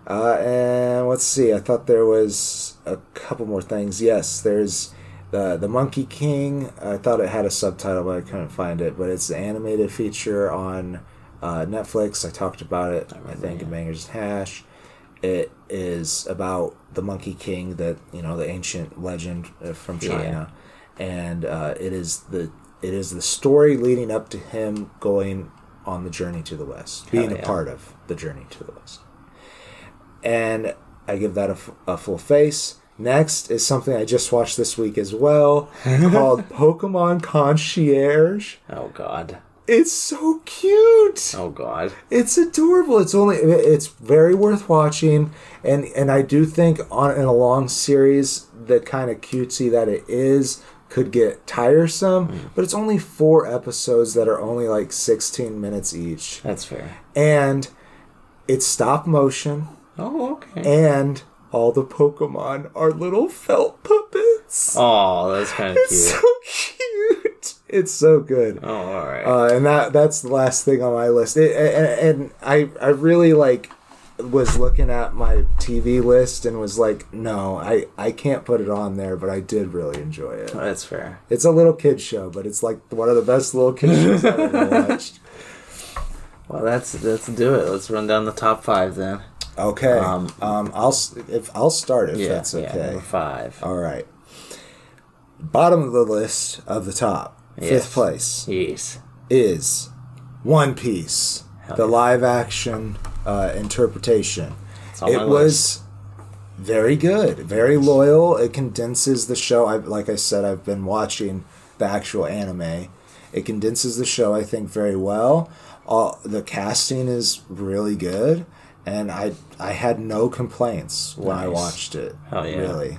Uh, and let's see. I thought there was a couple more things. Yes, there's the the Monkey King. I thought it had a subtitle, but I couldn't find it. But it's an animated feature on uh, Netflix. I talked about it. I, remember, think in yeah. Bangers and Hash. It is about the Monkey King, that you know, the ancient legend uh, from Yeah. China, and uh, it is the it is the story leading up to him going on the journey to the west, being Hell a part of the journey to the west and I give that a, f- a full face. Next is something I just watched this week as well called Pokemon Concierge. Oh God. It's so cute. Oh God. It's adorable. It's only it's very worth watching, and and I do think on in a long series, the kind of cutesy that it is could get tiresome. Hmm. But it's only four episodes that are only like sixteen minutes each, That's fair. and it's stop motion Oh okay. and all the Pokemon are little felt puppets. Oh, that's kind of it's cute. so cute. It's so good. Oh, all right. Uh, and that that's the last thing on my list. It, and, and I I really like was looking at my TV list and was like, no, I I can't put it on there, but I did really enjoy it. that's fair. It's a little kid show, but it's like one of the best little kid shows I've ever watched. Well, that's let's do it. Let's run down the top five then. Okay, Um, um, I'll if I'll start if Yeah, that's yeah. okay. Number five. All right. Bottom of the list of the top, Yes. fifth place, Yes. is One Piece, Hell the yeah. live action uh, interpretation. It's on my It was very good, very loyal. It condenses the show. I like I said, I've been watching the actual anime. It condenses the show, I think, very well. All the casting is really good, and I I had no complaints when I Nice. watched it. Hell yeah. Really.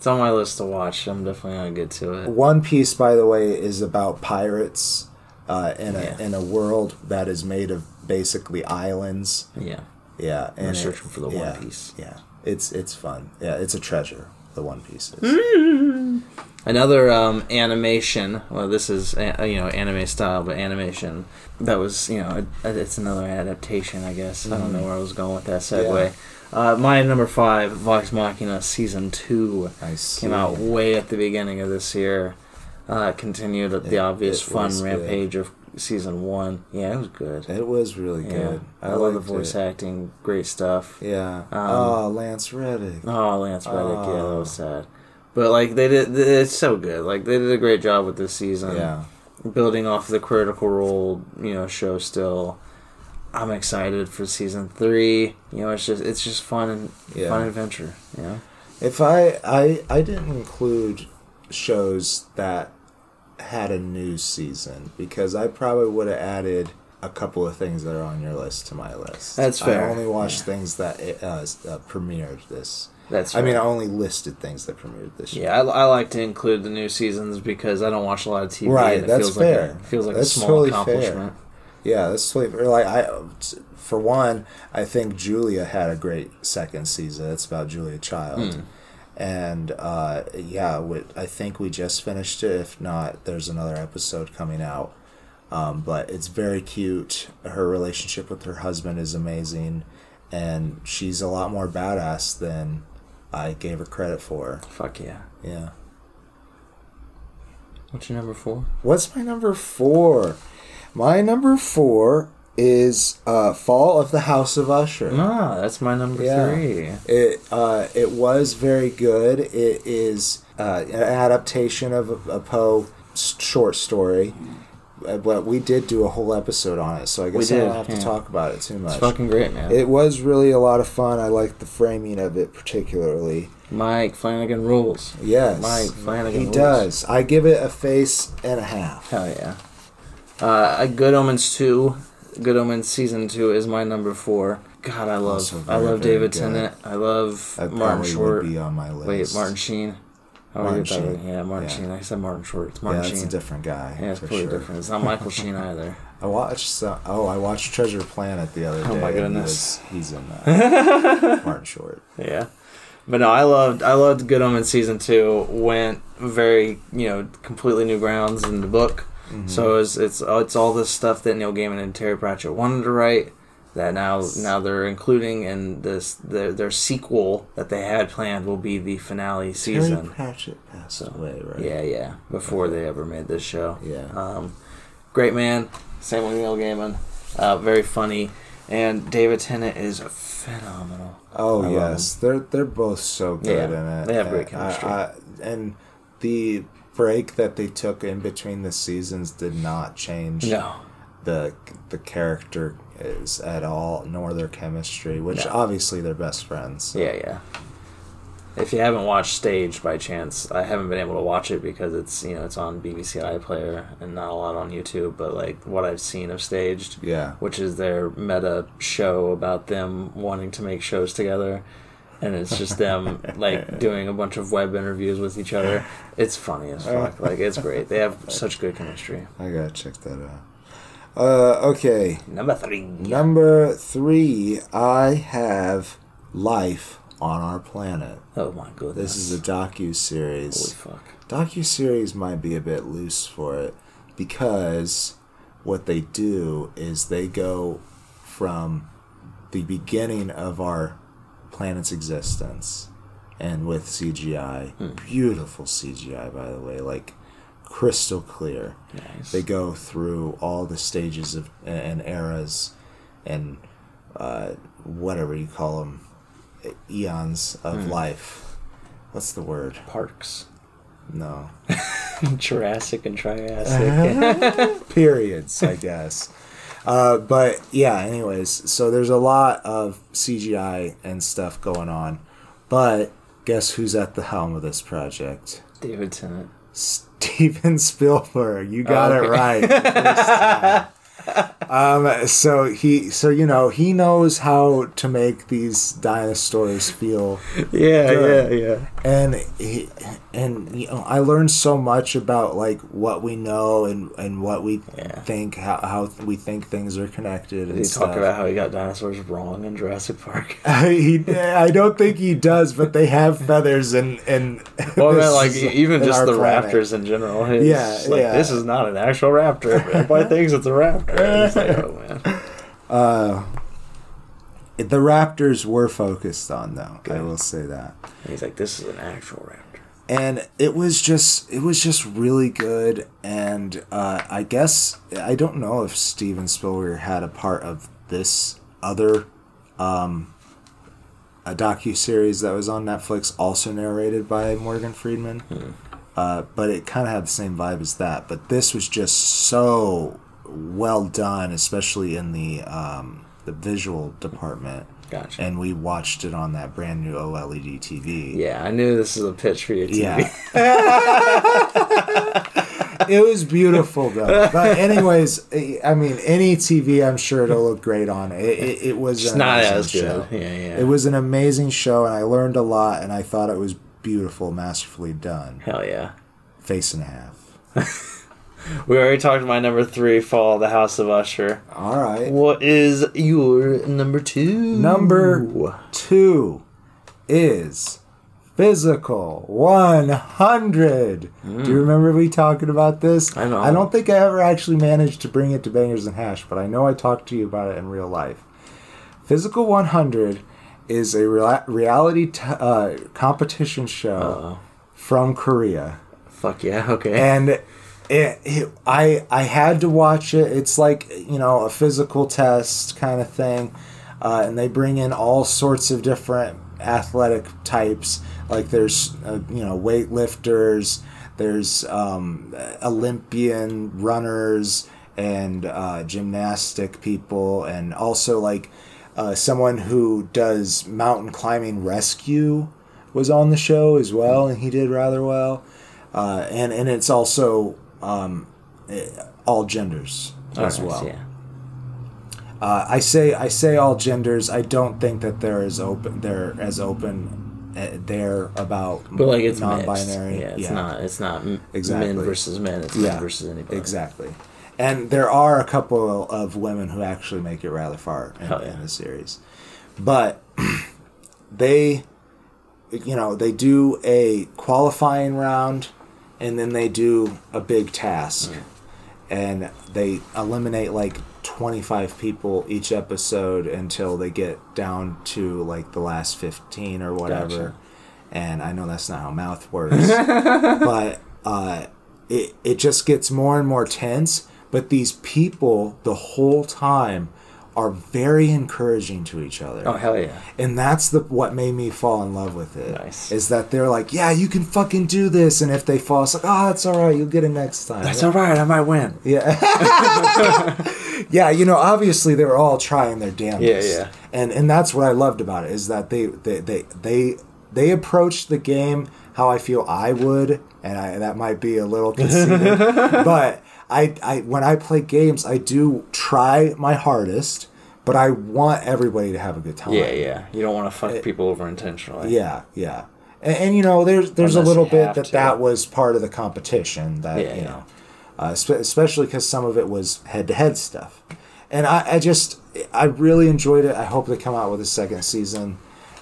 It's on my list to watch. I'm definitely gonna get to it. One Piece, by the way, is about pirates uh, in a Yeah. in a world that is made of basically islands. Yeah. Yeah, and it- searching for the One Piece. Yeah, it's it's fun. Yeah, it's a treasure. The One Piece is. Another um, animation. Well, this is you know anime style, but animation that was you know a, it's another adaptation. I guess I don't know where I was going with that segue. Uh, my number five, Vox Machina season two, I came out way at the beginning of this year. Uh, continued the obvious fun good. rampage of season one. Yeah, it was good. It was really Yeah, good. I, love the voice it. acting. Great stuff. Yeah. Um, oh, Lance Reddick. Oh, Lance Reddick. Yeah, that Oh. was sad. But like they did, it's so good. Like they did a great job with this season. yeah. building off the Critical Role, you know, show still. I'm excited for season three. You know, it's just it's just fun and Yeah. fun adventure. You know, If I I I didn't include shows that had a new season because I probably would have added a couple of things that are on your list to my list. That's fair. I only watched Yeah. things that uh, uh, premiered this. that's. I mean, I only listed things that premiered this year. yeah, I, I like to include the new seasons because I don't watch a lot of TV. Right, and it that's feels fair. Like a, feels like That's a small totally fair. Yeah, that's totally like I. For one, I think Julia had a great second season. It's about Julia Child. Hmm. And uh, yeah, we, I think we just finished it. If not, there's another episode coming out. Um, but it's very cute. Her relationship with her husband is amazing, and she's a lot more badass than I gave her credit for. Fuck yeah. Yeah. What's your number four? What's my number four? My number four is uh, Fall of the House of Usher. Ah, that's my number Yeah. three. It uh, it was very good. It is uh, an adaptation of a, a Poe short story, Uh, but we did do a whole episode on it, so I guess I don't have yeah. to talk about it too much. It's fucking great, man. It was really a lot of fun. I liked the framing of it particularly. Mike Flanagan rules. Yes, Mike Flanagan rules. he rules. does. I give it a face and a half. Hell yeah. Uh, Good Omens 2. Good Omens Season 2 is my number four. God, I love Also I love David good. Tennant. I love Martin Short. would be on my list. Wait, Martin Sheen. Oh, Martin I get that Sheen. right. Yeah, Martin Yeah. Sheen. I said Martin Short. It's Yeah, Martin that's Sheen. a different guy. yeah, it's completely sure. different. It's not Michael Sheen either. I watched. Oh, I watched Treasure Planet the other day. Oh my and he goodness. was- he's in that. Martin Short. Yeah. But no, I loved I loved Good Omens season two. Went very you know completely new grounds in the book. Mm-hmm. So it's it's it's all this stuff that Neil Gaiman and Terry Pratchett wanted to write that now now they're including in this their their sequel that they had planned will be the finale season. Terry. Pratchett passed So, away, right? Yeah, yeah. Before they ever made this show. Yeah. Um, great man. Same with Neil Gaiman. Uh, very funny. And David Tennant is phenomenal. Oh I yes, they're they're both so good Yeah, in it. they have great chemistry. I- I- and the break that they took in between the seasons did not change No. the the character is at all, nor their chemistry. Which No. obviously they're best friends. Yeah, yeah. If you haven't watched Staged by chance, I haven't been able to watch it because it's you know it's on BBC iPlayer and not a lot on YouTube. But like what I've seen of Staged, Yeah. which is their meta show about them wanting to make shows together, and it's just them like doing a bunch of web interviews with each other. It's funny as fuck. Like it's great. They have such good chemistry. I gotta check that out. Uh, okay. Number three. Number three, I have Life on Our Planet. Oh my goodness. This is a docu series. holy fuck. Docu series might be a bit loose for it because what they do is they go from the beginning of our planet's existence and with CGI, beautiful CGI by the way, like crystal clear. Nice. They go through all the stages of and eras and uh, whatever you call them, eons of life. What's the word? Parks. No. Jurassic and Triassic. Periods, I guess. Uh, but yeah, anyways, so there's a lot of CGI and stuff going on. But guess who's at the helm of this project? David Tennant. Steven Spielberg. You got Oh, it right. the first time. um, so he, so you know, he knows how to make these dinosaurs feel Yeah, Good. yeah, yeah. and he, and you know, I learned so much about like what we know and and what we Yeah. think how, how we think things are connected Did he talk about how he got dinosaurs wrong in Jurassic Park? he, I don't think he does, but they have feathers and and. Well, this like even just the planet. raptors in general. It's Yeah, like, yeah. This is not an actual raptor. Everybody thinks it's a raptor. It's like, oh man. The Raptors were focused on though. I will say that. And he's like, this is an actual raptor. and it was just it was just really good and uh, i guess i don't know if steven spielberg had a part of this other um, a docu-series that was on netflix also narrated by morgan freeman uh, but it kind of had the same vibe as that but this was just so well done especially in the um, the visual department Gotcha. and we watched it on that brand new oled tv yeah, I knew this is a pitch for your TV. yeah. it was beautiful though. But anyways, I mean, any TV, I'm sure it'll look great on it. It, it was It's not as good. Yeah, yeah. It was an amazing show, and I learned a lot, and I thought it was beautiful, masterfully done. Hell yeah. Face and a half. We already talked about my number three, Fall of the House of Usher. All right. What is your number two? Number two is Physical 100. Do you remember we talking about this? I know. I don't think I ever actually managed to bring it to Bangers and Hash, but I know I talked to you about it in real life. Physical 100 is a rea- reality t- uh, competition show Uh-oh. from Korea Fuck yeah, okay. and it, it, I I had to watch it. It's like you know a physical test kind of thing, uh, and they bring in all sorts of different athletic types. Like there's uh, you know weightlifters, there's um, Olympian runners and uh, gymnastic people, and also like uh, someone who does mountain climbing rescue was on the show as well, and he did rather well. Uh, and and it's also um, eh, all genders as nice, well. Yeah. Uh, I say I say all genders. I don't think that they're as open. They're as open. Uh, there about But like it's non-binary. Mixed. Yeah, it's not. It's not m- Exactly. men versus men. It's Yeah, men versus anybody. Exactly. And there are a couple of women who actually make it rather far in, yeah. in the series. But they, you know, they do a qualifying round and then they do a big task. Mm. And they eliminate like 25 people each episode until they get down to like the last 15 or whatever. Gotcha. And I know that's not how math works. but uh, it it just gets more and more tense. But these people the whole time are very encouraging to each other. Oh hell yeah! And that's the what made me fall in love with it. Nice. Is that they're like, yeah, you can fucking do this, and if they fall, it's like, oh, it's all right, you'll get it next time. That's all right. I might win. Yeah. yeah, you know, obviously they were all trying their damnedest. Yeah, yeah. And and that's what I loved about it is that they they they they, they approached the game how I feel I would, and I that might be a little conceited, but I I when I play games, I do try my hardest, but I want everybody to have a good time. Yeah, yeah. You don't want to fuck people over intentionally. Yeah, yeah. And, and you know, there's there's Unless a little bit that to. that was part of the competition. That Yeah, you yeah. know, uh, spe- especially because some of it was head to head stuff. And I, I just I really enjoyed it. I hope they come out with a second season.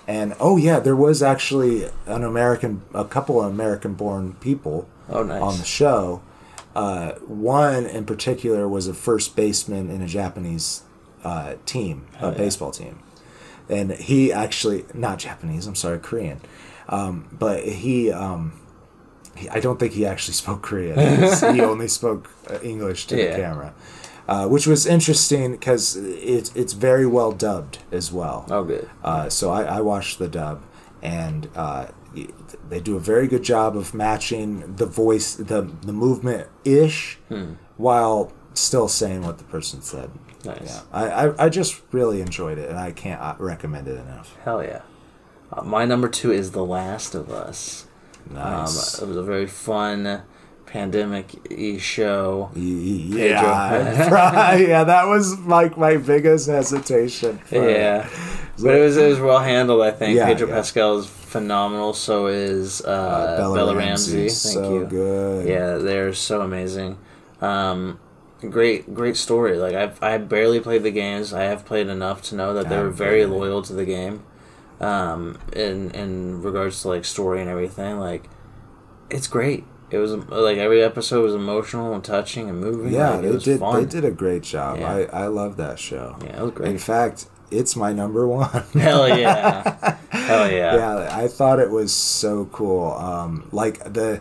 And oh yeah, there was actually an American, a couple of American born people Oh, nice. on the show. Uh, one in particular was a first baseman in a Japanese uh, team, a Oh, yeah. baseball team, and he actually not Japanese. I'm sorry, Korean, um, but he, um, he. I don't think he actually spoke Korean. He only spoke uh, English to Yeah. the camera, uh, which was interesting because it, it's very well dubbed as well. Oh, good. Uh, so I, I watched the dub, and uh, they do a very good job of matching the voice, the the movement ish, Hmm. while still saying what the person said. Nice. Yeah, I, I, I just really enjoyed it, and I can't uh, recommend it enough. Hell yeah. Uh, my number two is The Last of Us. Nice. Um, it was a very fun pandemic y show. Yeah, yeah, that was like my biggest hesitation. for- Yeah, but it was it was well handled. I think Yeah, Pedro yeah. Pascal is phenomenal. So is uh, Uh, Bella, Ramsey. Thank so you. good. Yeah, they're so amazing. Um, great, great story. Like I've I barely played the games. I have played enough to know that they Yeah, were very loyal to the game. Um, in in regards to like story and everything, like it's great. It was like every episode was emotional and touching and moving. yeah, like, it they was did. fun. They did a great job. Yeah. I I love that show. Yeah, it was great. In fact, it's my number one. Hell yeah, hell yeah. yeah, I thought it was so cool. Um, like the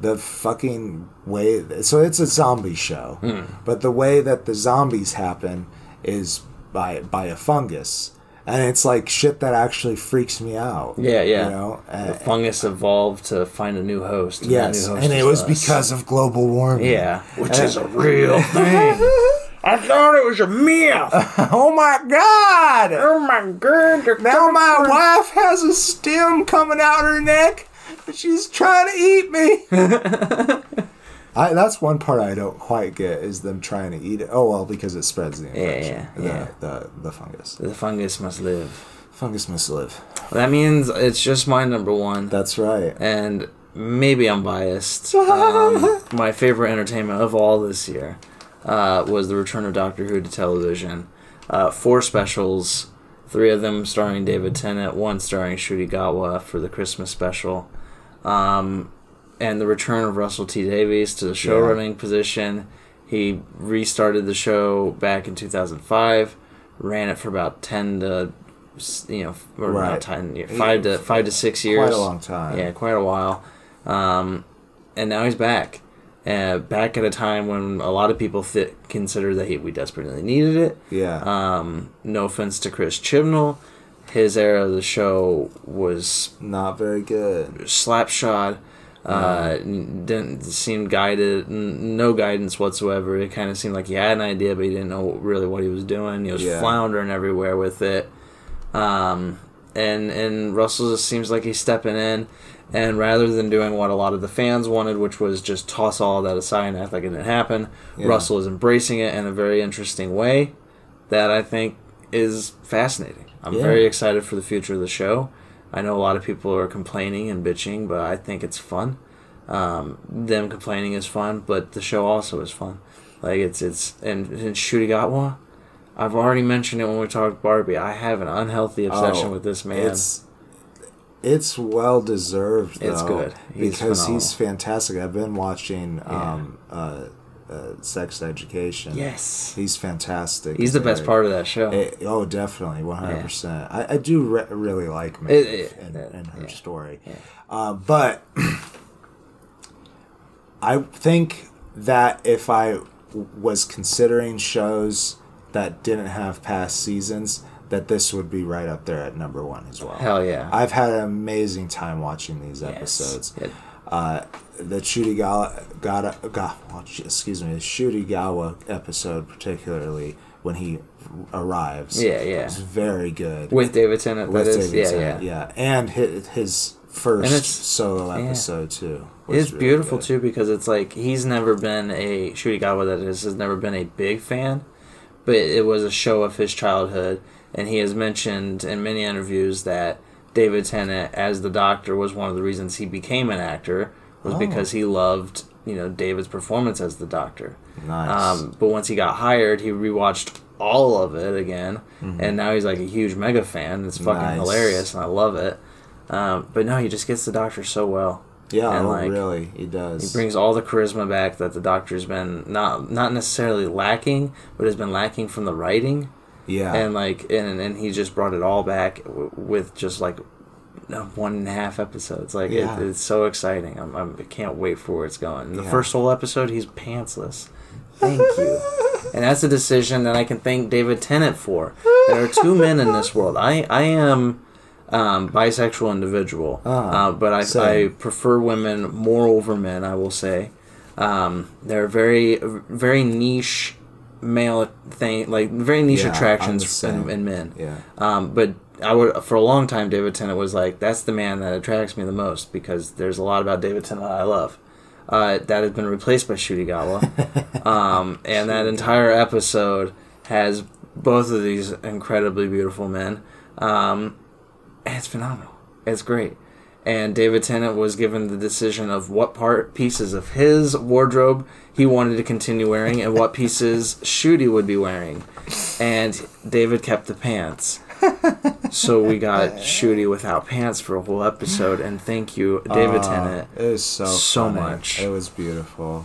the fucking way. So it's a zombie show, Hmm. but the way that the zombies happen is by by a fungus, and it's like shit that actually freaks me out. Yeah, yeah. You know. The And, fungus evolved to find a new host. and yes, new host and it was us. because of global warming. yeah, which And- is a real thing. I thought it was a myth. Oh my god! Oh my god! Now my for- wife has a stem coming out her neck. and She's trying to eat me. I, that's one part I don't quite get is them trying to eat it. Oh well, because it spreads the infection. yeah, the, yeah. The, the fungus. The fungus must live. Fungus must live. That means it's just my number one. That's right. and maybe I'm biased. Um, my favorite entertainment of all this year uh, was the return of Doctor Who to television. Uh, four specials, three of them starring David Tennant, one starring Ncuti Gatwa for the Christmas special, um, and the return of Russell T Davies to the showrunning position. He restarted the show back in 2005, ran it for about 10 to you know, Right. not 10 five to five to six years. Quite a long time. Yeah, quite a while. Um, and now he's back. Uh, back at a time when a lot of people th- consider that he, we desperately needed it. Yeah. Um, no offense to Chris Chibnall, his era of the show was Not very good. slapshod. Uh, didn't seem guided, n- no guidance whatsoever. It kind of seemed like he had an idea, but he didn't know really what he was doing. He was Yeah. floundering everywhere with it. Um, and and Russell just seems like he's stepping in, and rather than doing what a lot of the fans wanted, which was just toss all that aside and act like it didn't happen, Yeah. Russell is embracing it in a very interesting way that I think is fascinating. I'm Yeah. very excited for the future of the show. I know a lot of people are complaining and bitching, but I think it's fun. Um, them complaining is fun, but the show also is fun. Like it's it's and, and Ncuti Gatwa, I've already mentioned it when we talked Barbie. I have an unhealthy obsession Oh, with this man. It's it's well deserved. Though, It's good. He's because he's fantastic. I've been watching Yeah. um, uh, uh, Sex Education. yes, he's fantastic. he's the best Very- part of that show. Eh, oh, definitely, one hundred percent. I do re- really like It- Maeve and, and her yeah. story, Yeah. uh, but I think that if I w- was considering shows that didn't have past seasons, that this would be right up there at number one as well. Hell yeah. I've had an amazing time watching these Yes. episodes. Yeah. Uh, the Ncuti Gatwa, Gata, Ga, oh, excuse me, the Ncuti Gatwa episode, particularly when he arrives, Yeah, yeah. is very good. With David Tennant, that With is. David Yeah, Tennant, yeah. yeah, and his, his first it's- solo yeah. episode too. It's really beautiful good. too because it's like he's never been a Ncuti Gatwa that is has never been a big fan, but it was a show of his childhood, and he has mentioned in many interviews that David Tennant as the Doctor was one of the reasons he became an actor was Oh. because he loved you know David's performance as the Doctor. Nice. Um, but once he got hired, he rewatched all of it again, Mm-hmm. and now he's like a huge mega fan. It's fucking Nice. hilarious, and I love it. Um, but no, he just gets the Doctor so well. yeah, and, oh, like, really, he does. He brings all the charisma back that the Doctor's been not not necessarily lacking, but has been lacking from the writing, yeah, and like and and he just brought it all back w- with just like one and a half episodes. Like Yeah. it, it's so exciting. I'm, I'm I can't wait for where it's going. The Yeah. first whole episode, he's pantsless. Thank you. and that's a decision that I can thank David Tennant for. There are two men in this world. I I am um, bisexual individual, Ah, uh, but I, I prefer women more over men. I will say um, they're very very niche male thing, like very niche Yeah, attractions in, in men. yeah, Um, but I would for a long time David Tennant was like that's the man that attracts me the most because there's a lot about David Tennant I love. Uh, that has been replaced by Ncuti Gatwa, um, and that entire episode has both of these incredibly beautiful men. Um, it's phenomenal. It's great. And David Tennant was given the decision of what part pieces of his wardrobe he wanted to continue wearing and what pieces Shooty would be wearing. And David kept the pants. so we got Shooty without pants for a whole episode. And thank you, David Uh, Tennant. It was so so funny. much. It was beautiful.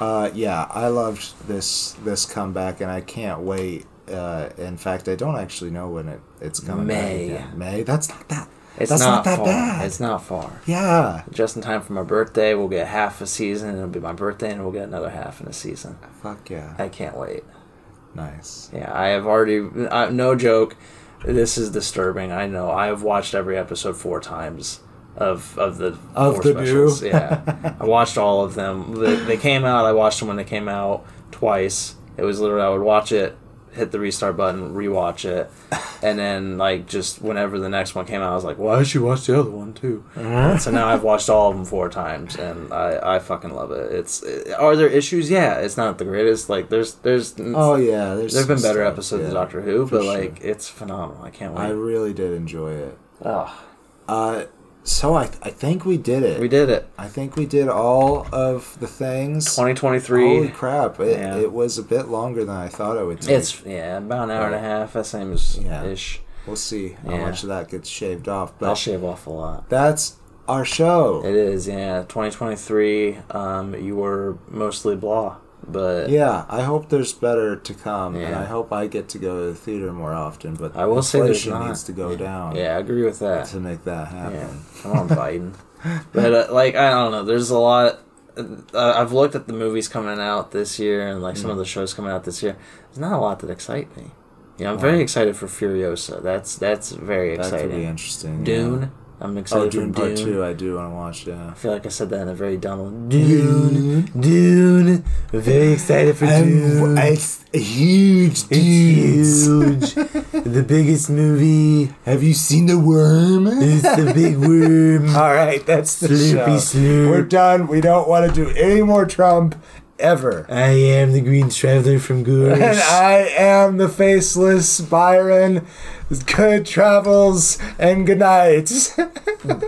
Uh, yeah, I loved this this comeback, and I can't wait. Uh, in fact, I don't actually know when it, it's coming May. May. That's not that. It's that's not, not that far. bad. It's not far. Yeah. Just in time for my birthday, we'll get half a season. and It'll be my birthday, and we'll get another half in a season. Fuck yeah. I can't wait. Nice. Yeah, I have already. I, no joke. This is disturbing. I know. I have watched every episode four times of of the Of four the specials. new? yeah, I watched all of them. They, they came out. I watched them when they came out twice. It was literally I would watch it, hit the restart button, rewatch it, and then like just whenever the next one came out, I was like, "Why should you watch the other one too?" so now I've watched all of them four times, and I I fucking love it. It's are there issues? Yeah, it's not the greatest. Like there's there's Oh yeah. There's There've been better stuff, episodes yeah, of Doctor Who, but sure. like it's phenomenal. I can't wait. I really did enjoy it. oh, Uh, so I I think we did it. we did it. I think we did all of the things. 2023. Holy crap! It, Yeah. it was a bit longer than I thought it would take. It's yeah, about an hour and a half. That as Yeah. ish. We'll see how Yeah. much of that gets shaved off. But I'll shave off a lot. that's our show. It is yeah. 2023. Um, you were mostly blah, but yeah, I hope there's better to come, and I hope I get to go to the theater more often. But I will say there's not. needs to go down yeah, I agree with that. to make that Yeah, happen. come on, Biden. but uh, like I don't know. There's a lot. Uh, I've looked at the movies coming out this year and like some Mm. of the shows coming out this year. There's not a lot that excite me. Yeah, I'm very excited for Furiosa. That's that's very That could be exciting. interesting. Dune. I'm Oh, excited Dune for Part Two. I do want to watch. Yeah. I feel like I said that in a very dumb. Dune, Dune. Very excited for Dune. it's a huge It's huge. the biggest movie Have you seen the worm? It's the big worm. All right, that's the show. We're done. We don't want to do any more Trump ever. I am the Green Traveler from Gours. And I am the faceless Byron. Good travels and good night.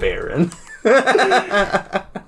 Baron.